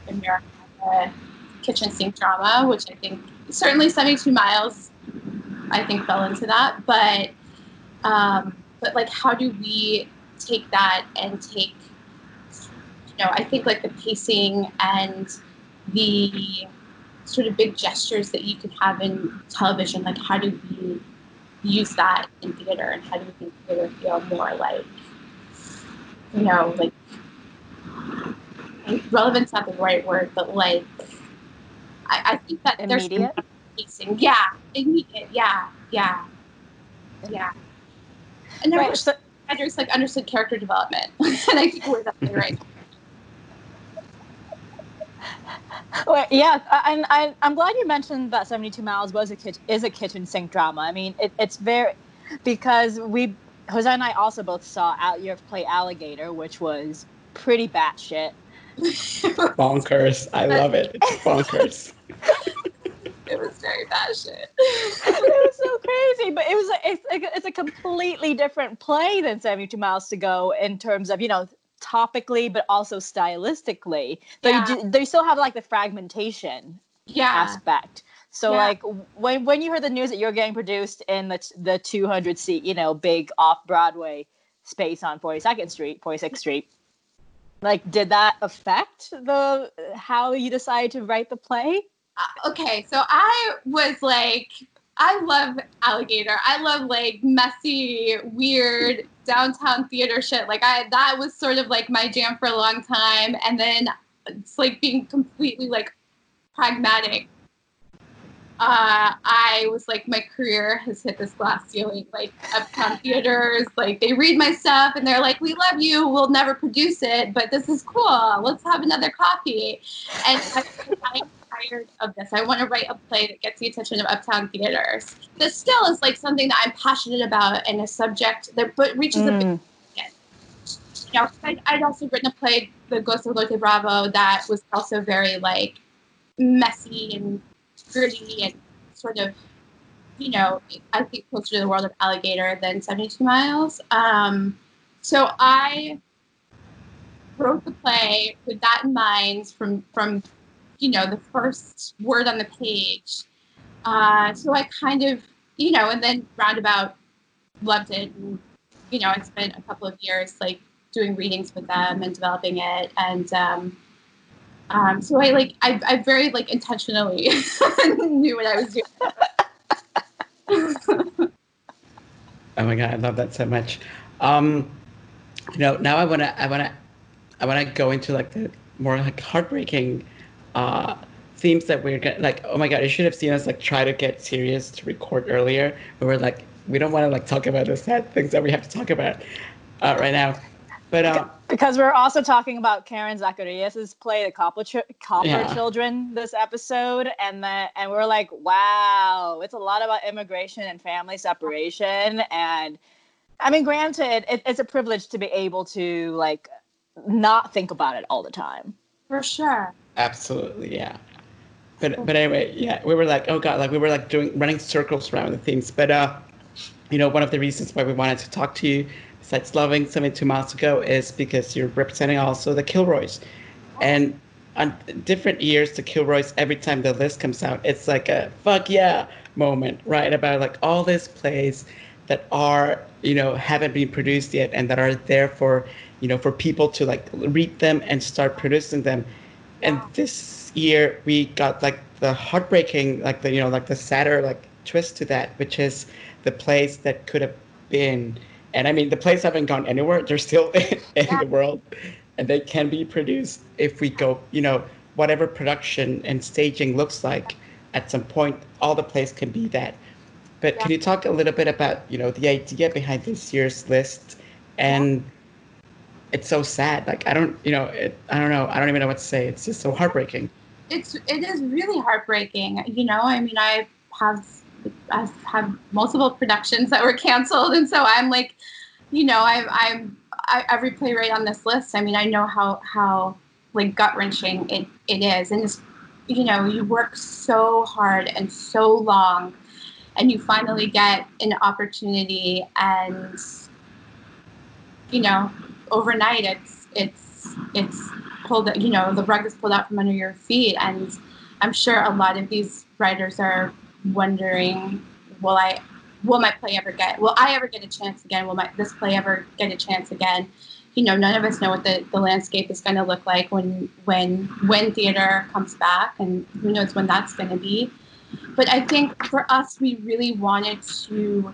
American kitchen sink drama, which I think certainly 72 miles I think fell into that. But um, but like how do we take that and take you know, I think like the pacing and the sort of big gestures that you can have in television, like how do we use that in theater and how do you think theater feel more like, you know, like relevant's not the right word, but like I, I think that Immediate? there's pacing. Yeah, immediate. Yeah, yeah, yeah. And Right, right, so- like understood character development, and I think we're definitely right. Well, yeah, I- and I, I'm glad you mentioned that 72 Miles was a kitchen, is a kitchen sink drama. I mean, it, it's very because we Jose and I also both saw Out Your Play Alligator, which was pretty batshit. Bonkers. I love it. It's bonkers. it was very bad shit. it was so crazy, but it was a, it's a, it's a completely different play than 72 Miles to Go in terms of you know topically, but also stylistically. Though Yeah. you do, they still have like the fragmentation Yeah, aspect. So Yeah. like when when you heard the news that you're getting produced in the the 200 seat, you know, big off Broadway space on 42nd Street, 46th Street, like did that affect the how you decided to write the play? Uh, okay, so I was like, I love alligator. I love like messy, weird downtown theater shit. Like I, that was sort of like my jam for a long time. And then it's like being completely like pragmatic. Uh, I was like, my career has hit this glass ceiling. Like uptown theaters, like they read my stuff and they're like, "We love you. We'll never produce it, but this is cool. Let's have another coffee." And I, I'm tired of this. I want to write a play that gets the attention of uptown theaters. This still is like something that I'm passionate about and a subject that but reaches a big Mm. you know, I'd, I'd also written a play, The Ghost of Lote Bravo, that was also very like messy and gritty and sort of, you know, I think closer to the world of Alligator than 72 Miles. Um, so I wrote the play with that in mind from from you know the first word on the page. Uh, so I kind of you know, and then roundabout loved it. And, you know, I spent a couple of years like doing readings with them and developing it, and um, um, so I like I, I very like intentionally knew what I was doing. Oh my god, I love that so much. Um, you know, now I wanna, I wanna, I wanna go into like the more like heartbreaking uh, themes that we're gonna like. Oh my god, you should have seen us like try to get serious to record earlier. We were like, we don't want to like talk about the sad things that we have to talk about uh, right now. But um, Because we're also talking about Karen Zacarias's play, The Copper, Ch- Copper Yeah. Children, this episode, and that, and we're like, wow, it's a lot about immigration and family separation, and I mean, granted, it, it's a privilege to be able to like not think about it all the time. For sure. Absolutely, yeah. But but anyway, yeah, we were like, oh god, like we were like doing running circles around the themes. But uh, you know, one of the reasons why we wanted to talk to you, besides loving 72 miles ago, is because you're representing also the Kilroys, and on different years, the Kilroys. Every time the list comes out, it's like a fuck yeah moment, right? About like all these plays that are you know haven't been produced yet and that are there for you know for people to like read them and start producing them and this year we got like the heartbreaking like the you know like the sadder like twist to that which is the plays that could have been. And i mean the plays haven't gone anywhere. They're still in, Yeah. the world. And they can be produced if we go you know whatever production and staging looks like at some point all the plays can be that. But can you talk a little bit about you know the idea behind this year's list? And it's so sad like i don't you know it, i don't know i don't even know what to say it's just so heartbreaking it's it is really heartbreaking. You know, I mean, I have I've had multiple productions that were canceled, and so I'm like, you know, I'm I'm I, every playwright on this list. I mean, I know how how like gut wrenching it, it is. And it's, you know, you work so hard and so long and you finally get an opportunity and you know, overnight it's it's it's pulled you know, the rug is pulled out from under your feet and I'm sure a lot of these writers are wondering, will I will my play ever get will I ever get a chance again? Will my this play ever get a chance again? You know, none of us know what the, the landscape is gonna look like when when when theater comes back and who knows when that's gonna be. But I think for us we really wanted to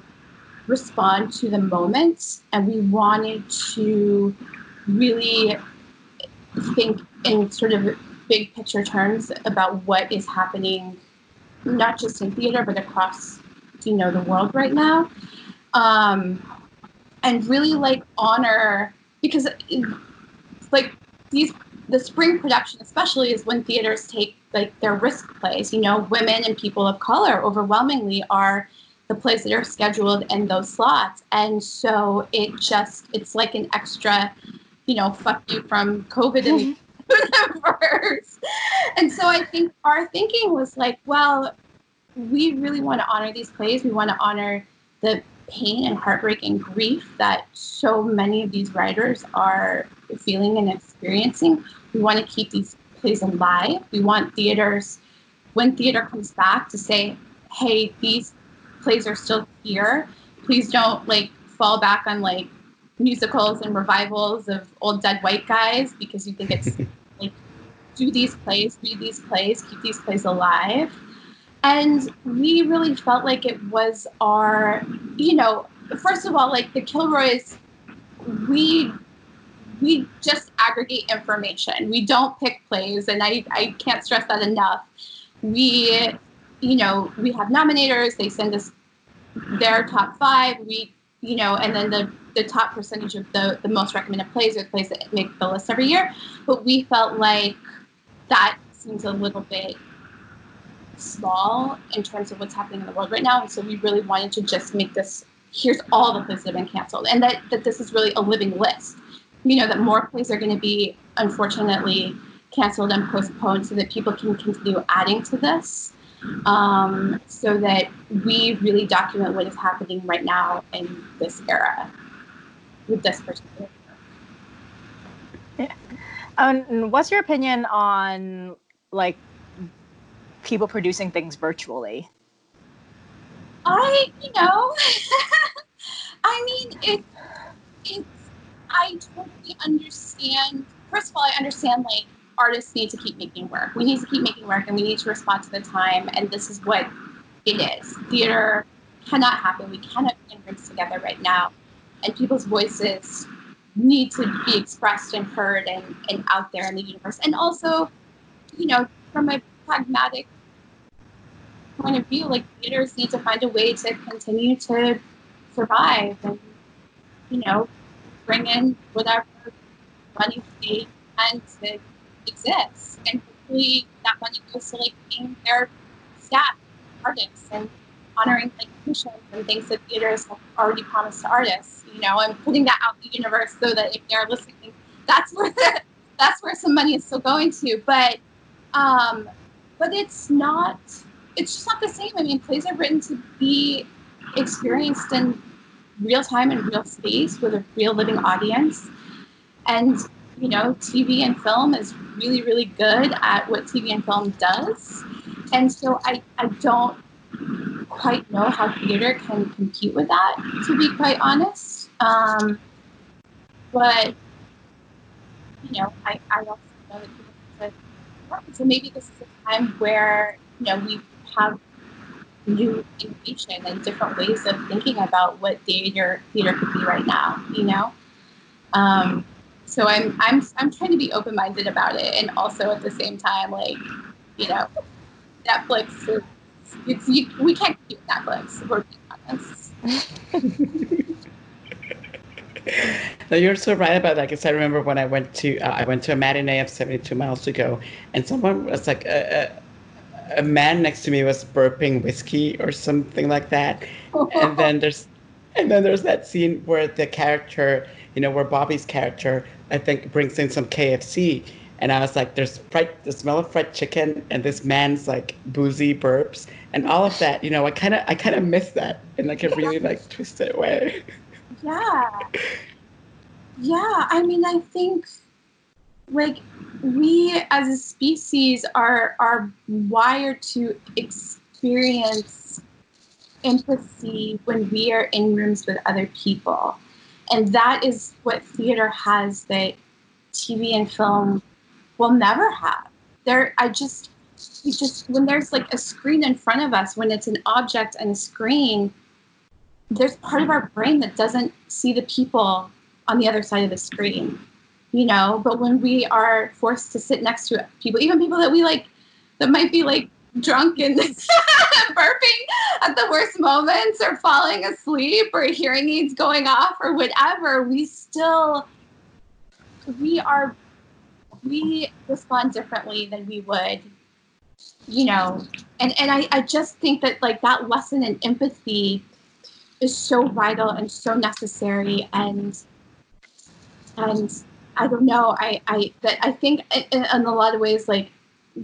respond to the moment and we wanted to really think in sort of big picture terms about what is happening not just in theater but across you know the world right now. Um, and really like honor because like these the spring production especially is when theaters take like their risk plays you know women and people of color overwhelmingly are the plays that are scheduled in those slots. And so it just it's like an extra you know fuck you from covid and mm-hmm. the universe. And so i think our thinking was like well we really want to honor these plays. We want to honor the pain and heartbreak and grief that so many of these writers are feeling and experiencing. We want to keep these plays alive. We want theaters when theater comes back to say hey these plays are still here. Please don't like fall back on like musicals and revivals of old dead white guys because you think it's like do these plays, read these plays, keep these plays alive. And we really felt like it was our, you know, first of all, like the Kilroys, we we just aggregate information. We don't pick plays, and I, I can't stress that enough. We you know, we have nominators, they send us their top five, we, you know, and then the, the top percentage of the, the most recommended plays are the plays that make the list every year. But we felt like that seems a little bit small in terms of what's happening in the world right now. And so we really wanted to just make this here's all the plays that have been canceled and that, that this is really a living list. You know, that more plays are going to be unfortunately canceled and postponed so that people can continue adding to this um, so that we really document what is happening right now in this era with this particular. Yeah. Um, what's your opinion on like people producing things virtually? I, you know, I mean, it, it's, I totally understand. First of all, I understand like artists need to keep making work. We need to keep making work and we need to respond to the time. And this is what it is. Theater cannot happen. We cannot bring rooms together right now. And people's voices need to be expressed and heard and, and out there in the universe. And also, you know, from a pragmatic point of view, like theaters need to find a way to continue to survive and, you know, bring in whatever money they can to exists. And hopefully that money goes to like paying their staff, artists, and honoring like commissions and things that theaters have already promised to artists, you know, and putting that out in the universe so that if they're listening, that's where the, that's where some money is still going to. But um, but it's not it's just not the same. I mean, plays are written to be experienced in real time and real space with a real living audience. And you know, TV and film is really, really good at what TV and film does. And so I, I don't quite know how theater can compete with that, to be quite honest. Um, but, you know, I, I also know that people so maybe this is a time where, you know, we have new innovation and different ways of thinking about what theater theater could be right now, you know? Um, so I'm I'm I'm trying to be open minded about it, and also at the same time, like you know, Netflix. Is, it's you, we can't keep Netflix. We're being honest. no, you're so right about that. Because I remember when I went to uh, I went to a matinee of 72 miles to go, and someone was like a, a, a man next to me was burping whiskey or something like that, and then there's and then there's that scene where the character, you know, where Bobby's character I think brings in some KFC, and I was like, "There's fried, the smell of fried chicken and this man's like boozy burps and all of that." You know, I kind of I kind of miss that in like a really like twisted way. Yeah. Yeah, I mean, I think like we as a species are are wired to experience empathy when we are in rooms with other people. And that is what theater has that TV and film will never have. There I just you just when there's like a screen in front of us, when it's an object and a screen, there's part of our brain that doesn't see the people on the other side of the screen you know but when we are forced to sit next to people even people that we like that might be like drunk and burping at the worst moments or falling asleep or hearing aids going off or whatever we still we are we respond differently than we would you know and and i i just think that like that lesson in empathy is so vital and so necessary and and I don't know I I that I think in, in a lot of ways like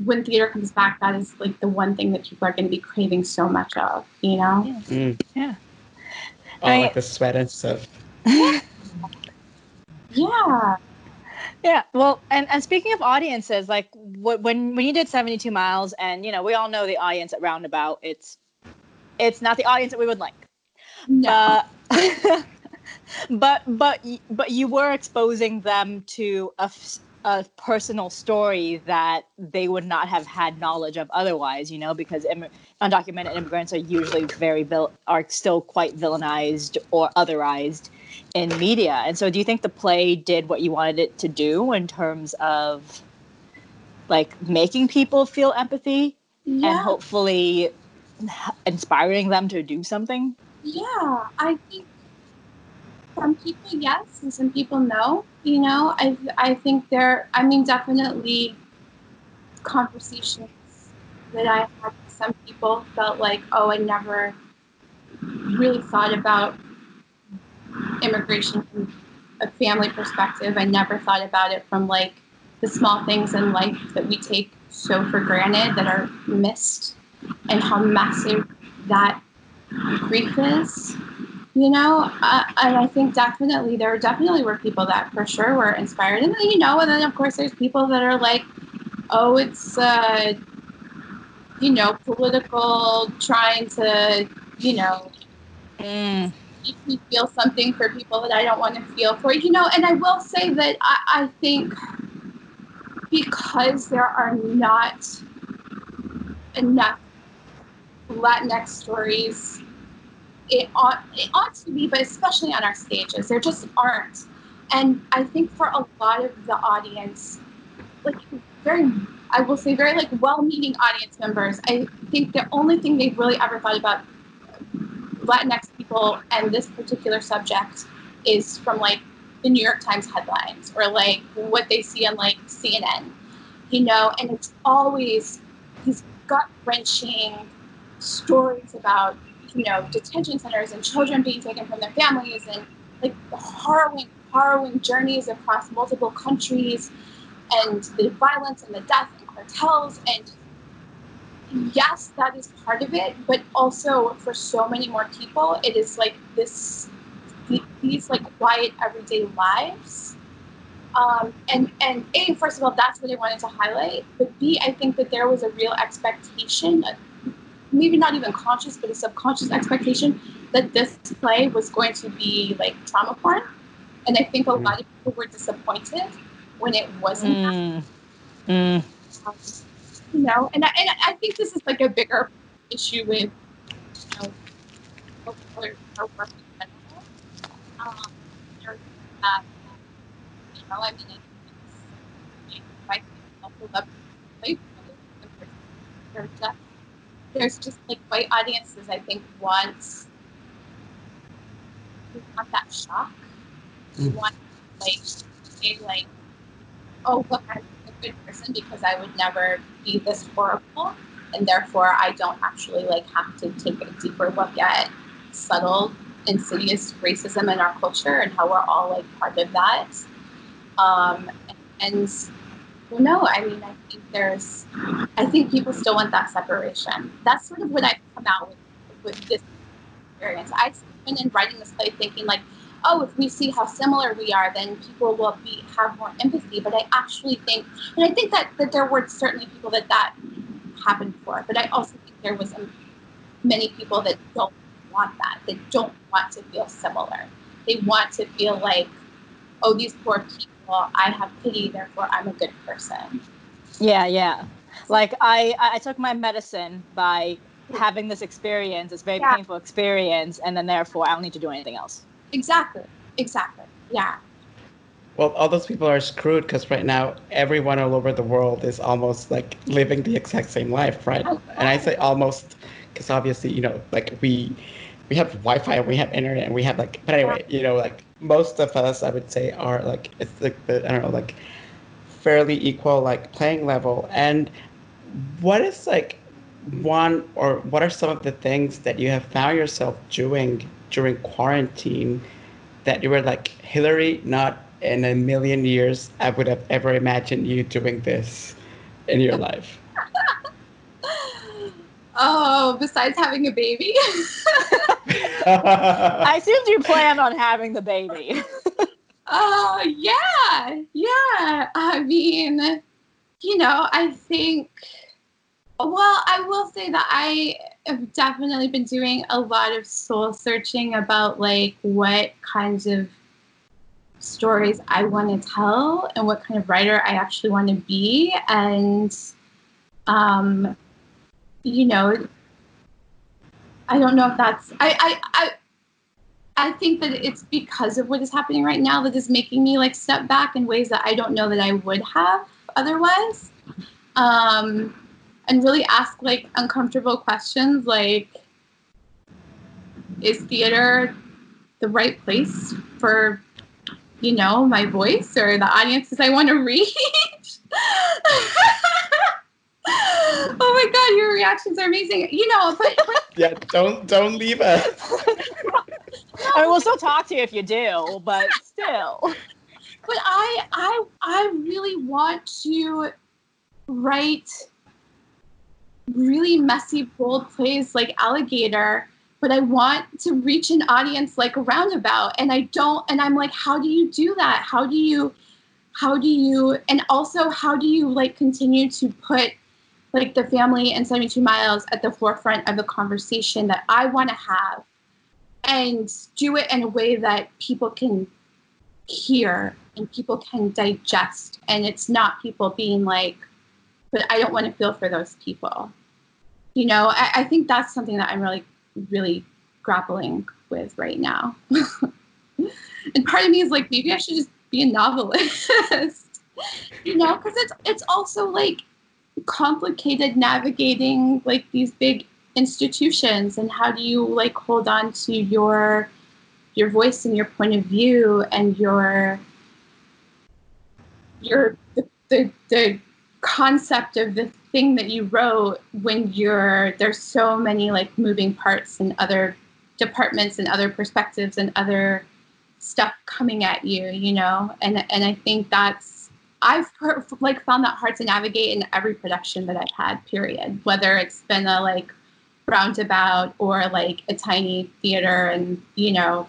when theater comes back that is like the one thing that people are going to be craving so much of you know Yeah. Mm. Yeah. Oh, I- like the sweat and stuff. yeah Yeah, well, and, and speaking of audiences, like wh- when when you did seventy two miles, and you know we all know the audience at Roundabout, it's it's not the audience that we would like. no Uh, but but but you were exposing them to a, f- a personal story that they would not have had knowledge of otherwise. You know, because Im- undocumented immigrants are usually very vil- are still quite villainized or otherized in media. And so, do you think the play did what you wanted it to do in terms of like making people feel empathy and yeah hopefully inspiring them to do something? Yeah, I think some people yes and some people no. You know, I I think there. I mean, definitely conversations that I had with some people felt like, oh, I never really thought about immigration from a family perspective. I never thought about it from like the small things in life that we take so for granted that are missed, and how massive that grief is you know uh, and i think definitely there definitely were people that for sure were inspired and then you know and then of course there's people that are like oh it's uh you know political trying to you know Mm. make me feel something for people that i don't want to feel for you know and i will say that i, I think because there are not enough Latinx stories. It ought, it ought to be, but especially on our stages, there just aren't. And I think for a lot of the audience, like very, I will say, very like well-meaning audience members, I think the only thing they've really ever thought about Latinx people and this particular subject is from like the New York Times headlines or like what they see on like CNN, you know, and it's always these gut wrenching stories about you know detention centers and children being taken from their families and like the harrowing harrowing journeys across multiple countries and the violence and the death and cartels. And yes that is part of it but also for so many more people it is like this these like quiet everyday lives. Um, and and a first of all that's what i wanted to highlight but b i think that there was a real expectation maybe not even conscious but a subconscious expectation that this play was going to be like trauma porn and i think a lot of people were disappointed when it wasn't Mm. Mm. um, you know, and I, and I think this is like a bigger issue with, you know, people of color our work in general. Um, that, you know, I mean, it's, it's white people also love play there's just, there's just like white audiences, I think, want, want that shock. Mm. want, like, say, like, oh, look, I'm a good person because I would never be this horrible, and therefore I don't actually like have to take a deeper look at subtle, insidious racism in our culture and how we're all like part of that. Um, and well, no. I mean, I think there's, I think people still want that separation. That's sort of what I've come out with with this experience. I went in writing this play thinking like, oh, if we see how similar we are, then people will be have more empathy. But I actually think, and I think that that there were certainly people that that happened for. But I also think there was um, many people that don't want that. That don't want to feel similar. They want to feel like, oh, these poor people. I have pity, therefore I'm a good person. Yeah, yeah. Like I, I took my medicine by having this experience, this very Yeah. painful experience, and then therefore I don't need to do anything else. Exactly. Exactly. Yeah. Well, all those people are screwed because right now everyone all over the world is almost like living the exact same life, right? And I say almost because obviously, you know, like we we have Wi-Fi and we have internet and we have like, but anyway, you know, like most of us, I would say, are like it's like the I don't know, like fairly equal like playing level. And what is like one or what are some of the things that you have found yourself doing during quarantine that you were like Hillary, not in a million years I would have ever imagined you doing this in your life. Oh, besides having a baby. I assumed you planned on having the baby. Oh, yeah. Yeah. I mean, you know, I think, well, I will say that I have definitely been doing a lot of soul searching about like what kinds of stories I want to tell and what kind of writer I actually want to be. And, um, you know, I don't know if that's, I, I, I, I think that it's because of what is happening right now that is making me like step back in ways that I don't know that I would have otherwise. Um, and really ask like uncomfortable questions like is theater the right place for you know my voice or the audiences I want to reach? oh my god, your reactions are amazing. You know, but, but yeah, don't don't leave us. I we'll still talk to you if you do, but still. but I I I really want to write really messy, bold plays like Alligator, but I want to reach an audience like Roundabout, and I don't. And I'm like, how do you do that? How do you, how do you, and also how do you like continue to put like the family and 72 miles at the forefront of the conversation that I want to have, and do it in a way that people can hear and people can digest. And it's not people being like but i don't want to feel for those people. You know I, I think that's something that i'm really really grappling with right now. And part of me is like maybe i should just be a novelist. You know because it's it's also like complicated navigating like these big institutions and how do you like hold on to your your voice and your point of view and your your the, the, the concept of the thing that you wrote when you're there's so many like moving parts and other departments and other perspectives and other stuff coming at you you know? And and i think that's i've per- like found that hard to navigate in every production that i've had period whether it's been a like roundabout or like a tiny theater and you know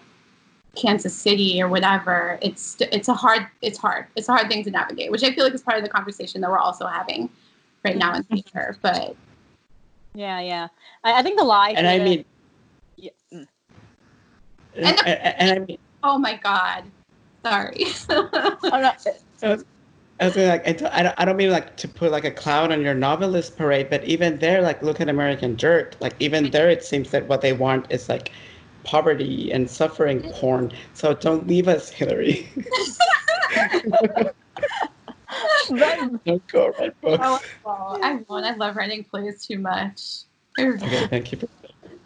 Kansas City or whatever, it's it's a hard it's hard it's a hard thing to navigate, which I feel like is part of the conversation that we're also having right now in theater. But Yeah, yeah. I, I think the lie. And I mean, Yeah, mm. and, And the- and, and I mean, oh my god, sorry. Oh, no, I was, I was gonna, like, I don't, I don't, I don't mean like to put like a cloud on your novelist parade, but even there, like, look at American Dirt. Like, even there, it seems that what they want is like poverty and suffering porn. So don't leave us, Hillary. don't go write books. oh, well, I won't. I love writing plays too much. Okay, thank you. For,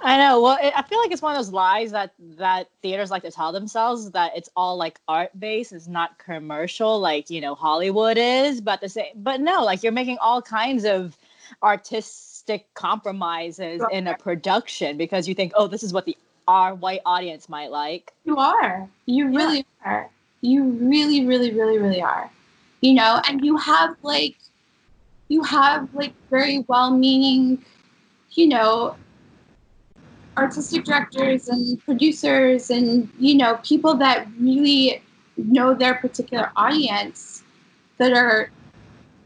I know. Well, it, I feel like it's one of those lies that that theaters like to tell themselves that it's all like art based, it's not commercial, like you know Hollywood is. But the same, but no, like you're making all kinds of artistic compromises in a production because you think, oh, this is what the our white audience might like. You are. You really are. You really, really, really, really are. you know, and you have like you have like very well-meaning, you know, artistic directors and producers and you know people that really know their particular audience that are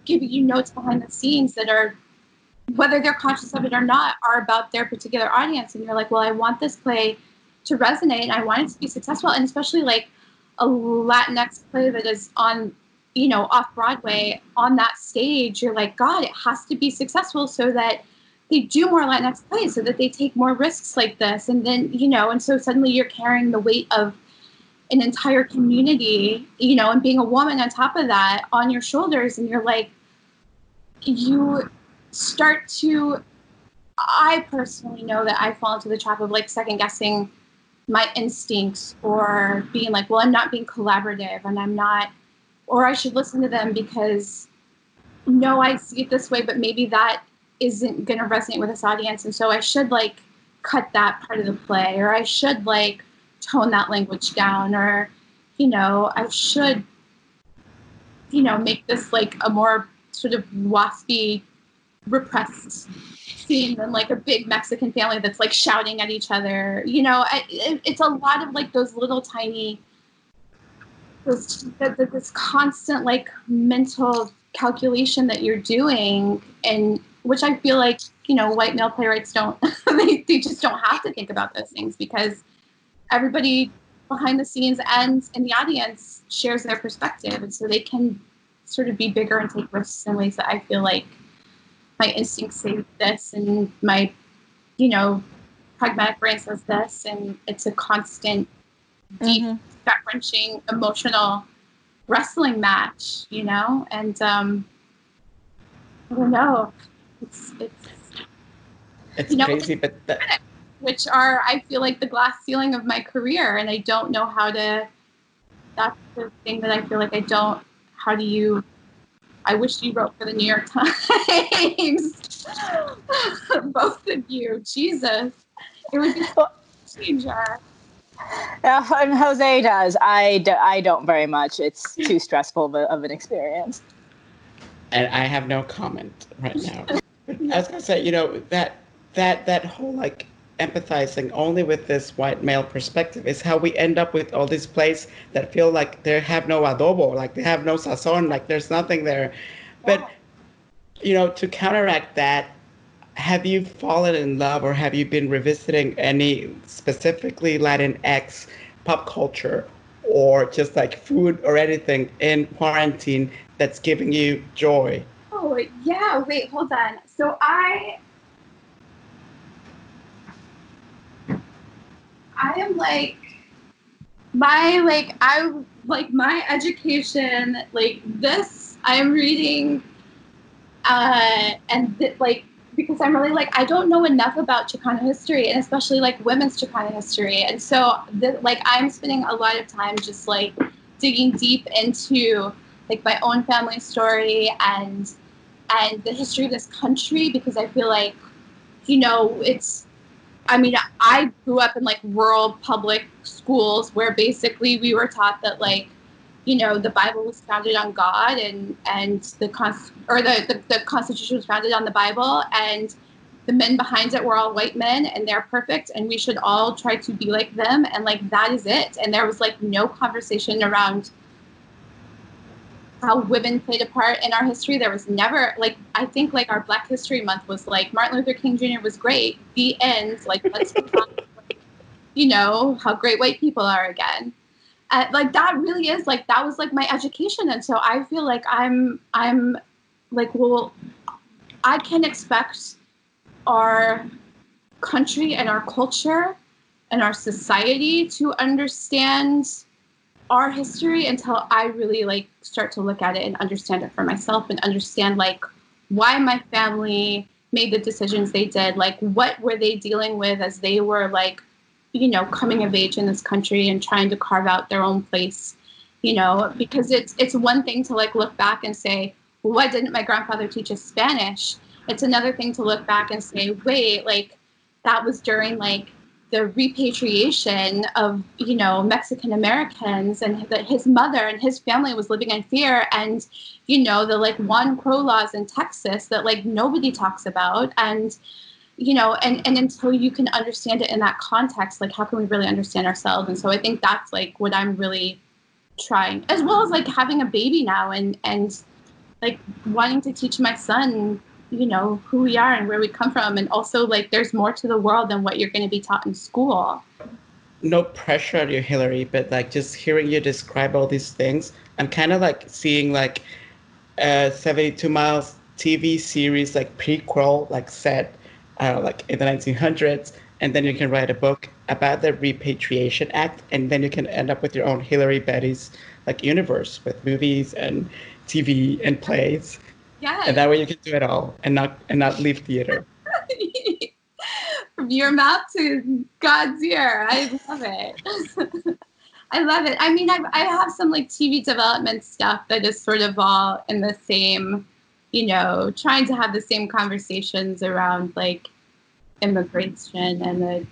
giving you notes behind the scenes that are whether they're conscious of it or not are about their particular audience. And you're like well i want this play to resonate. And i want it to be successful. And especially like a latinx play that is on you know off broadway on that stage you're like god it has to be successful so that they do more latinx plays so that they take more risks like this. And then you know and so suddenly you're carrying the weight of an entire community you know and being a woman on top of that on your shoulders. And you're like you start to i personally know that i fall into the trap of like second guessing my instincts or being like well i'm not being collaborative and i'm not or i should listen to them because no i see it this way but maybe that isn't going to resonate with this audience and so i should like cut that part of the play or i should like tone that language down or you know i should you know make this like a more sort of waspy repressed scene than like a big mexican family that's like shouting at each other. You know I, it, it's a lot of like those little tiny this, this constant like mental calculation that you're doing and which i feel like you know white male playwrights don't they, they just don't have to think about those things because everybody behind the scenes and in the audience shares their perspective and so they can sort of be bigger and take risks in ways that i feel like my instincts say this and my you know pragmatic brain says this and it's a constant deep Mhm. gut wrenching emotional wrestling match you know and um i don't know it's it's It's You know, crazy, but that, which are I feel like the glass ceiling of my career, and I don't know how to. That's the thing that I feel like I don't. How do you? I wish you wrote for the New York Times. Both of you, Jesus, it would be a changer. Yeah, uh, and Jose does. I, do, I don't very much. It's too stressful of, a, of an experience. and I have no comment right now. I was gonna say, you know, that that that whole like empathizing only with this white male perspective is how we end up with all these plays that feel like they have no adobo, like they have no sazon, like there's nothing there. But you know, to counteract that, have you fallen in love or have you been revisiting any specifically Latinx pop culture or just like food or anything in quarantine that's giving you joy? Oh yeah, wait, hold on. So I I am like my like I like my education like this I'm reading uh and th- like because I'm really like I don't know enough about Chicano history and especially like women's Chicano history and so the, like I'm spending a lot of time just like digging deep into like my own family story and and the history of this country because I feel like, you know, it's. I mean, I grew up in like rural public schools where basically we were taught that like, you know, the Bible was founded on God and and the cons or the, the the Constitution was founded on the Bible and the men behind it were all white men and they're perfect and we should all try to be like them and like that is it and there was like no conversation around how women played a part in our history. There was never like I think like our Black History Month was like Martin Luther King Jr. was great. The end. Like let's you know how great white people are again. Uh, like that really is like that was like my education, and so I feel like I'm I'm like well, I can expect our country and our culture and our society to understand our history until I really like start to look at it and understand it for myself and understand like why my family made the decisions they did, like what were they dealing with as they were like, you know, coming of age in this country and trying to carve out their own place, you know, because it's it's one thing to like look back and say, well, why didn't my grandfather teach us Spanish? It's another thing to look back and say, wait, like that was during like the repatriation of you know Mexican Americans and that his mother and his family was living in fear and you know the like Juan Crow laws in Texas that like nobody talks about and you know and and until you can understand it in that context like how can we really understand ourselves? And so I think that's like what I'm really trying as well as like having a baby now and and like wanting to teach my son you know who we are and where we come from. And also like there's more to the world than what you're going to be taught in school. No pressure on you Hilary but like just hearing you describe all these things i'm kind of like seeing like a 72 miles tv series like prequel like set uh, like in the 1900s and then you can write a book about the repatriation act and then you can end up with your own Hilary Bettis like universe with movies and tv and plays. Yeah and that way you can do it all and not and not leave theater. From your mouth to god's ear. I love it. I love it. I mean I've, i have some like tv development stuff that is sort of all in the same you know trying to have the same conversations around like immigration and the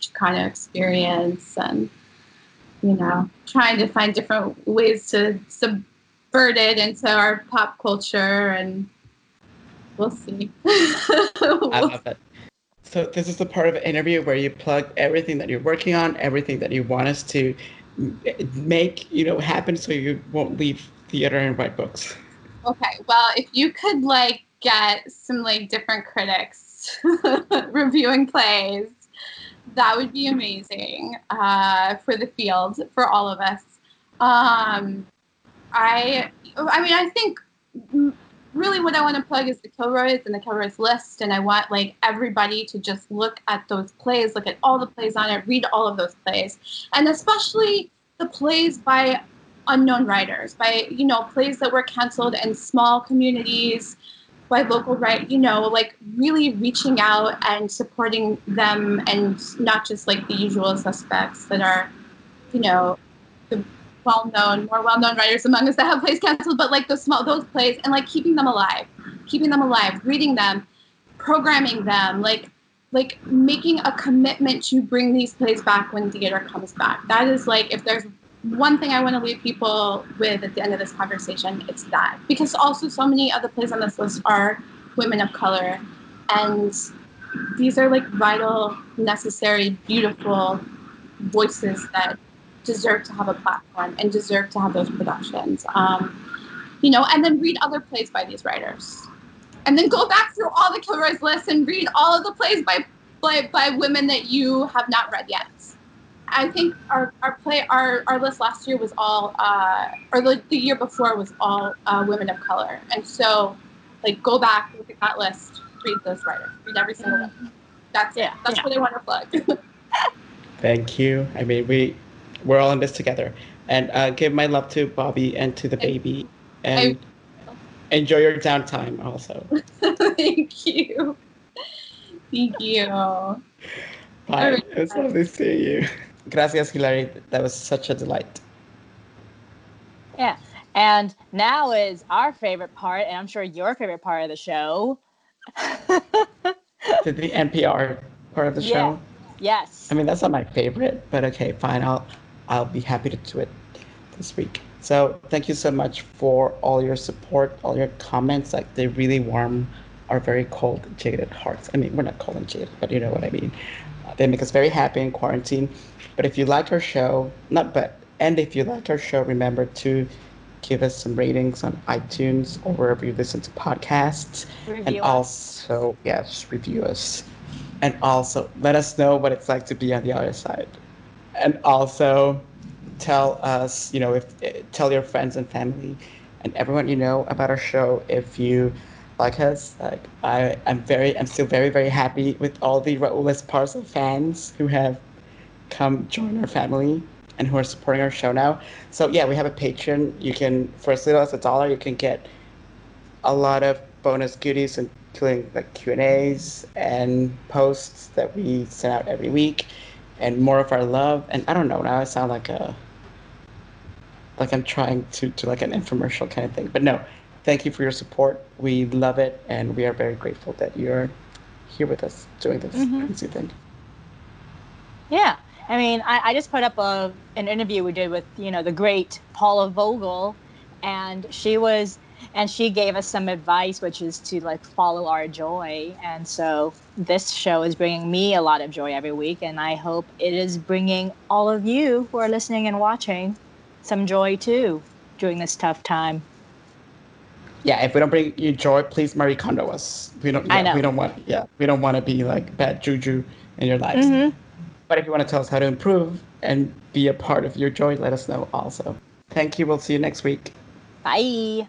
chicano experience and you know trying to find different ways to subvert it into our pop culture and we'll see I love it. So this is the part of an interview where you plug everything that you're working on, everything that you want us to make, you know, happen, so you won't leave theater and write books. Okay, well, if you could like get some like different critics reviewing plays, that would be amazing uh, for the field, for all of us. Um, I, I mean, I think really what I want to plug is the Kilroys and the Kilroys list, and I want like everybody to just look at those plays, look at all the plays on it, read all of those plays, and especially the plays by unknown writers, by you know plays that were canceled in small communities, by local right, you know, like really reaching out and supporting them, and not just like the usual suspects that are, you know, the well-known, more well-known writers among us that have plays canceled, but like those small those plays and like keeping them alive, keeping them alive, reading them, programming them, like like making a commitment to bring these plays back when theater comes back. That is like if there's one thing I want to leave people with at the end of this conversation, it's that. Because also so many of the plays on this list are women of color. And these are like vital, necessary, beautiful voices that deserve to have a platform and deserve to have those productions. Um, you know, and then read other plays by these writers. And then go back through all the Kilroy's lists and read all of the plays by, by, by women that you have not read yet. I think our, our play our, our list last year was all uh, or the, the year before was all uh, women of color and so like go back look at that list read those writers read every single one that's it that's yeah. what I want to plug Thank you. I mean, we we're all in this together. And uh, give my love to Bobby and to the baby, and enjoy your downtime also. thank you thank you Bye. right. It was lovely seeing you. Gracias, Hilary. That was such a delight. Yeah. And now is our favorite part, and I'm sure your favorite part of the show. Did the NPR part of the Yeah. show? yes. I mean, that's not my favorite, but okay, fine. I'll I'll be happy to do it this week. So thank you so much for all your support, all your comments. Like they really warm our very cold, jaded hearts. I mean, we're not cold and jaded, but you know what I mean. They make us very happy in quarantine. But if you liked our show, not but, and if you liked our show, remember to give us some ratings on iTunes or wherever you listen to podcasts. and us. also, yes, review us. And also, let us know what it's like to be on the other side. And also, tell us, you know, if tell your friends and family and everyone you know about our show if you like us. Like I, I'm very, I'm still very, very happy with all the Raúl Esparza fans who have come join our family and who are supporting our show now. So yeah, we have a Patreon. You can, for as little as a dollar, you can get a lot of bonus goodies, including like Q and A's and posts that we send out every week, and more of our love. And I don't know, now I sound like a like I'm trying to do like an infomercial kind of thing, but no. Thank you for your support. We love it, and we are very grateful that you're here with us doing this Mhm. crazy thing. Yeah. I mean, I, I just put up a, an interview we did with, you know, the great Paula Vogel, and she was, and she gave us some advice, which is to like follow our joy. And so this show is bringing me a lot of joy every week, and I hope it is bringing all of you who are listening and watching some joy too during this tough time. Yeah, if we don't bring you joy, please Marie Kondo us. We don't. I Yeah, know. we don't want. Yeah, we don't want to be like bad juju in your lives. Mhm. But if you want to tell us how to improve and be a part of your joy, let us know also. Thank you. We'll see you next week. Bye.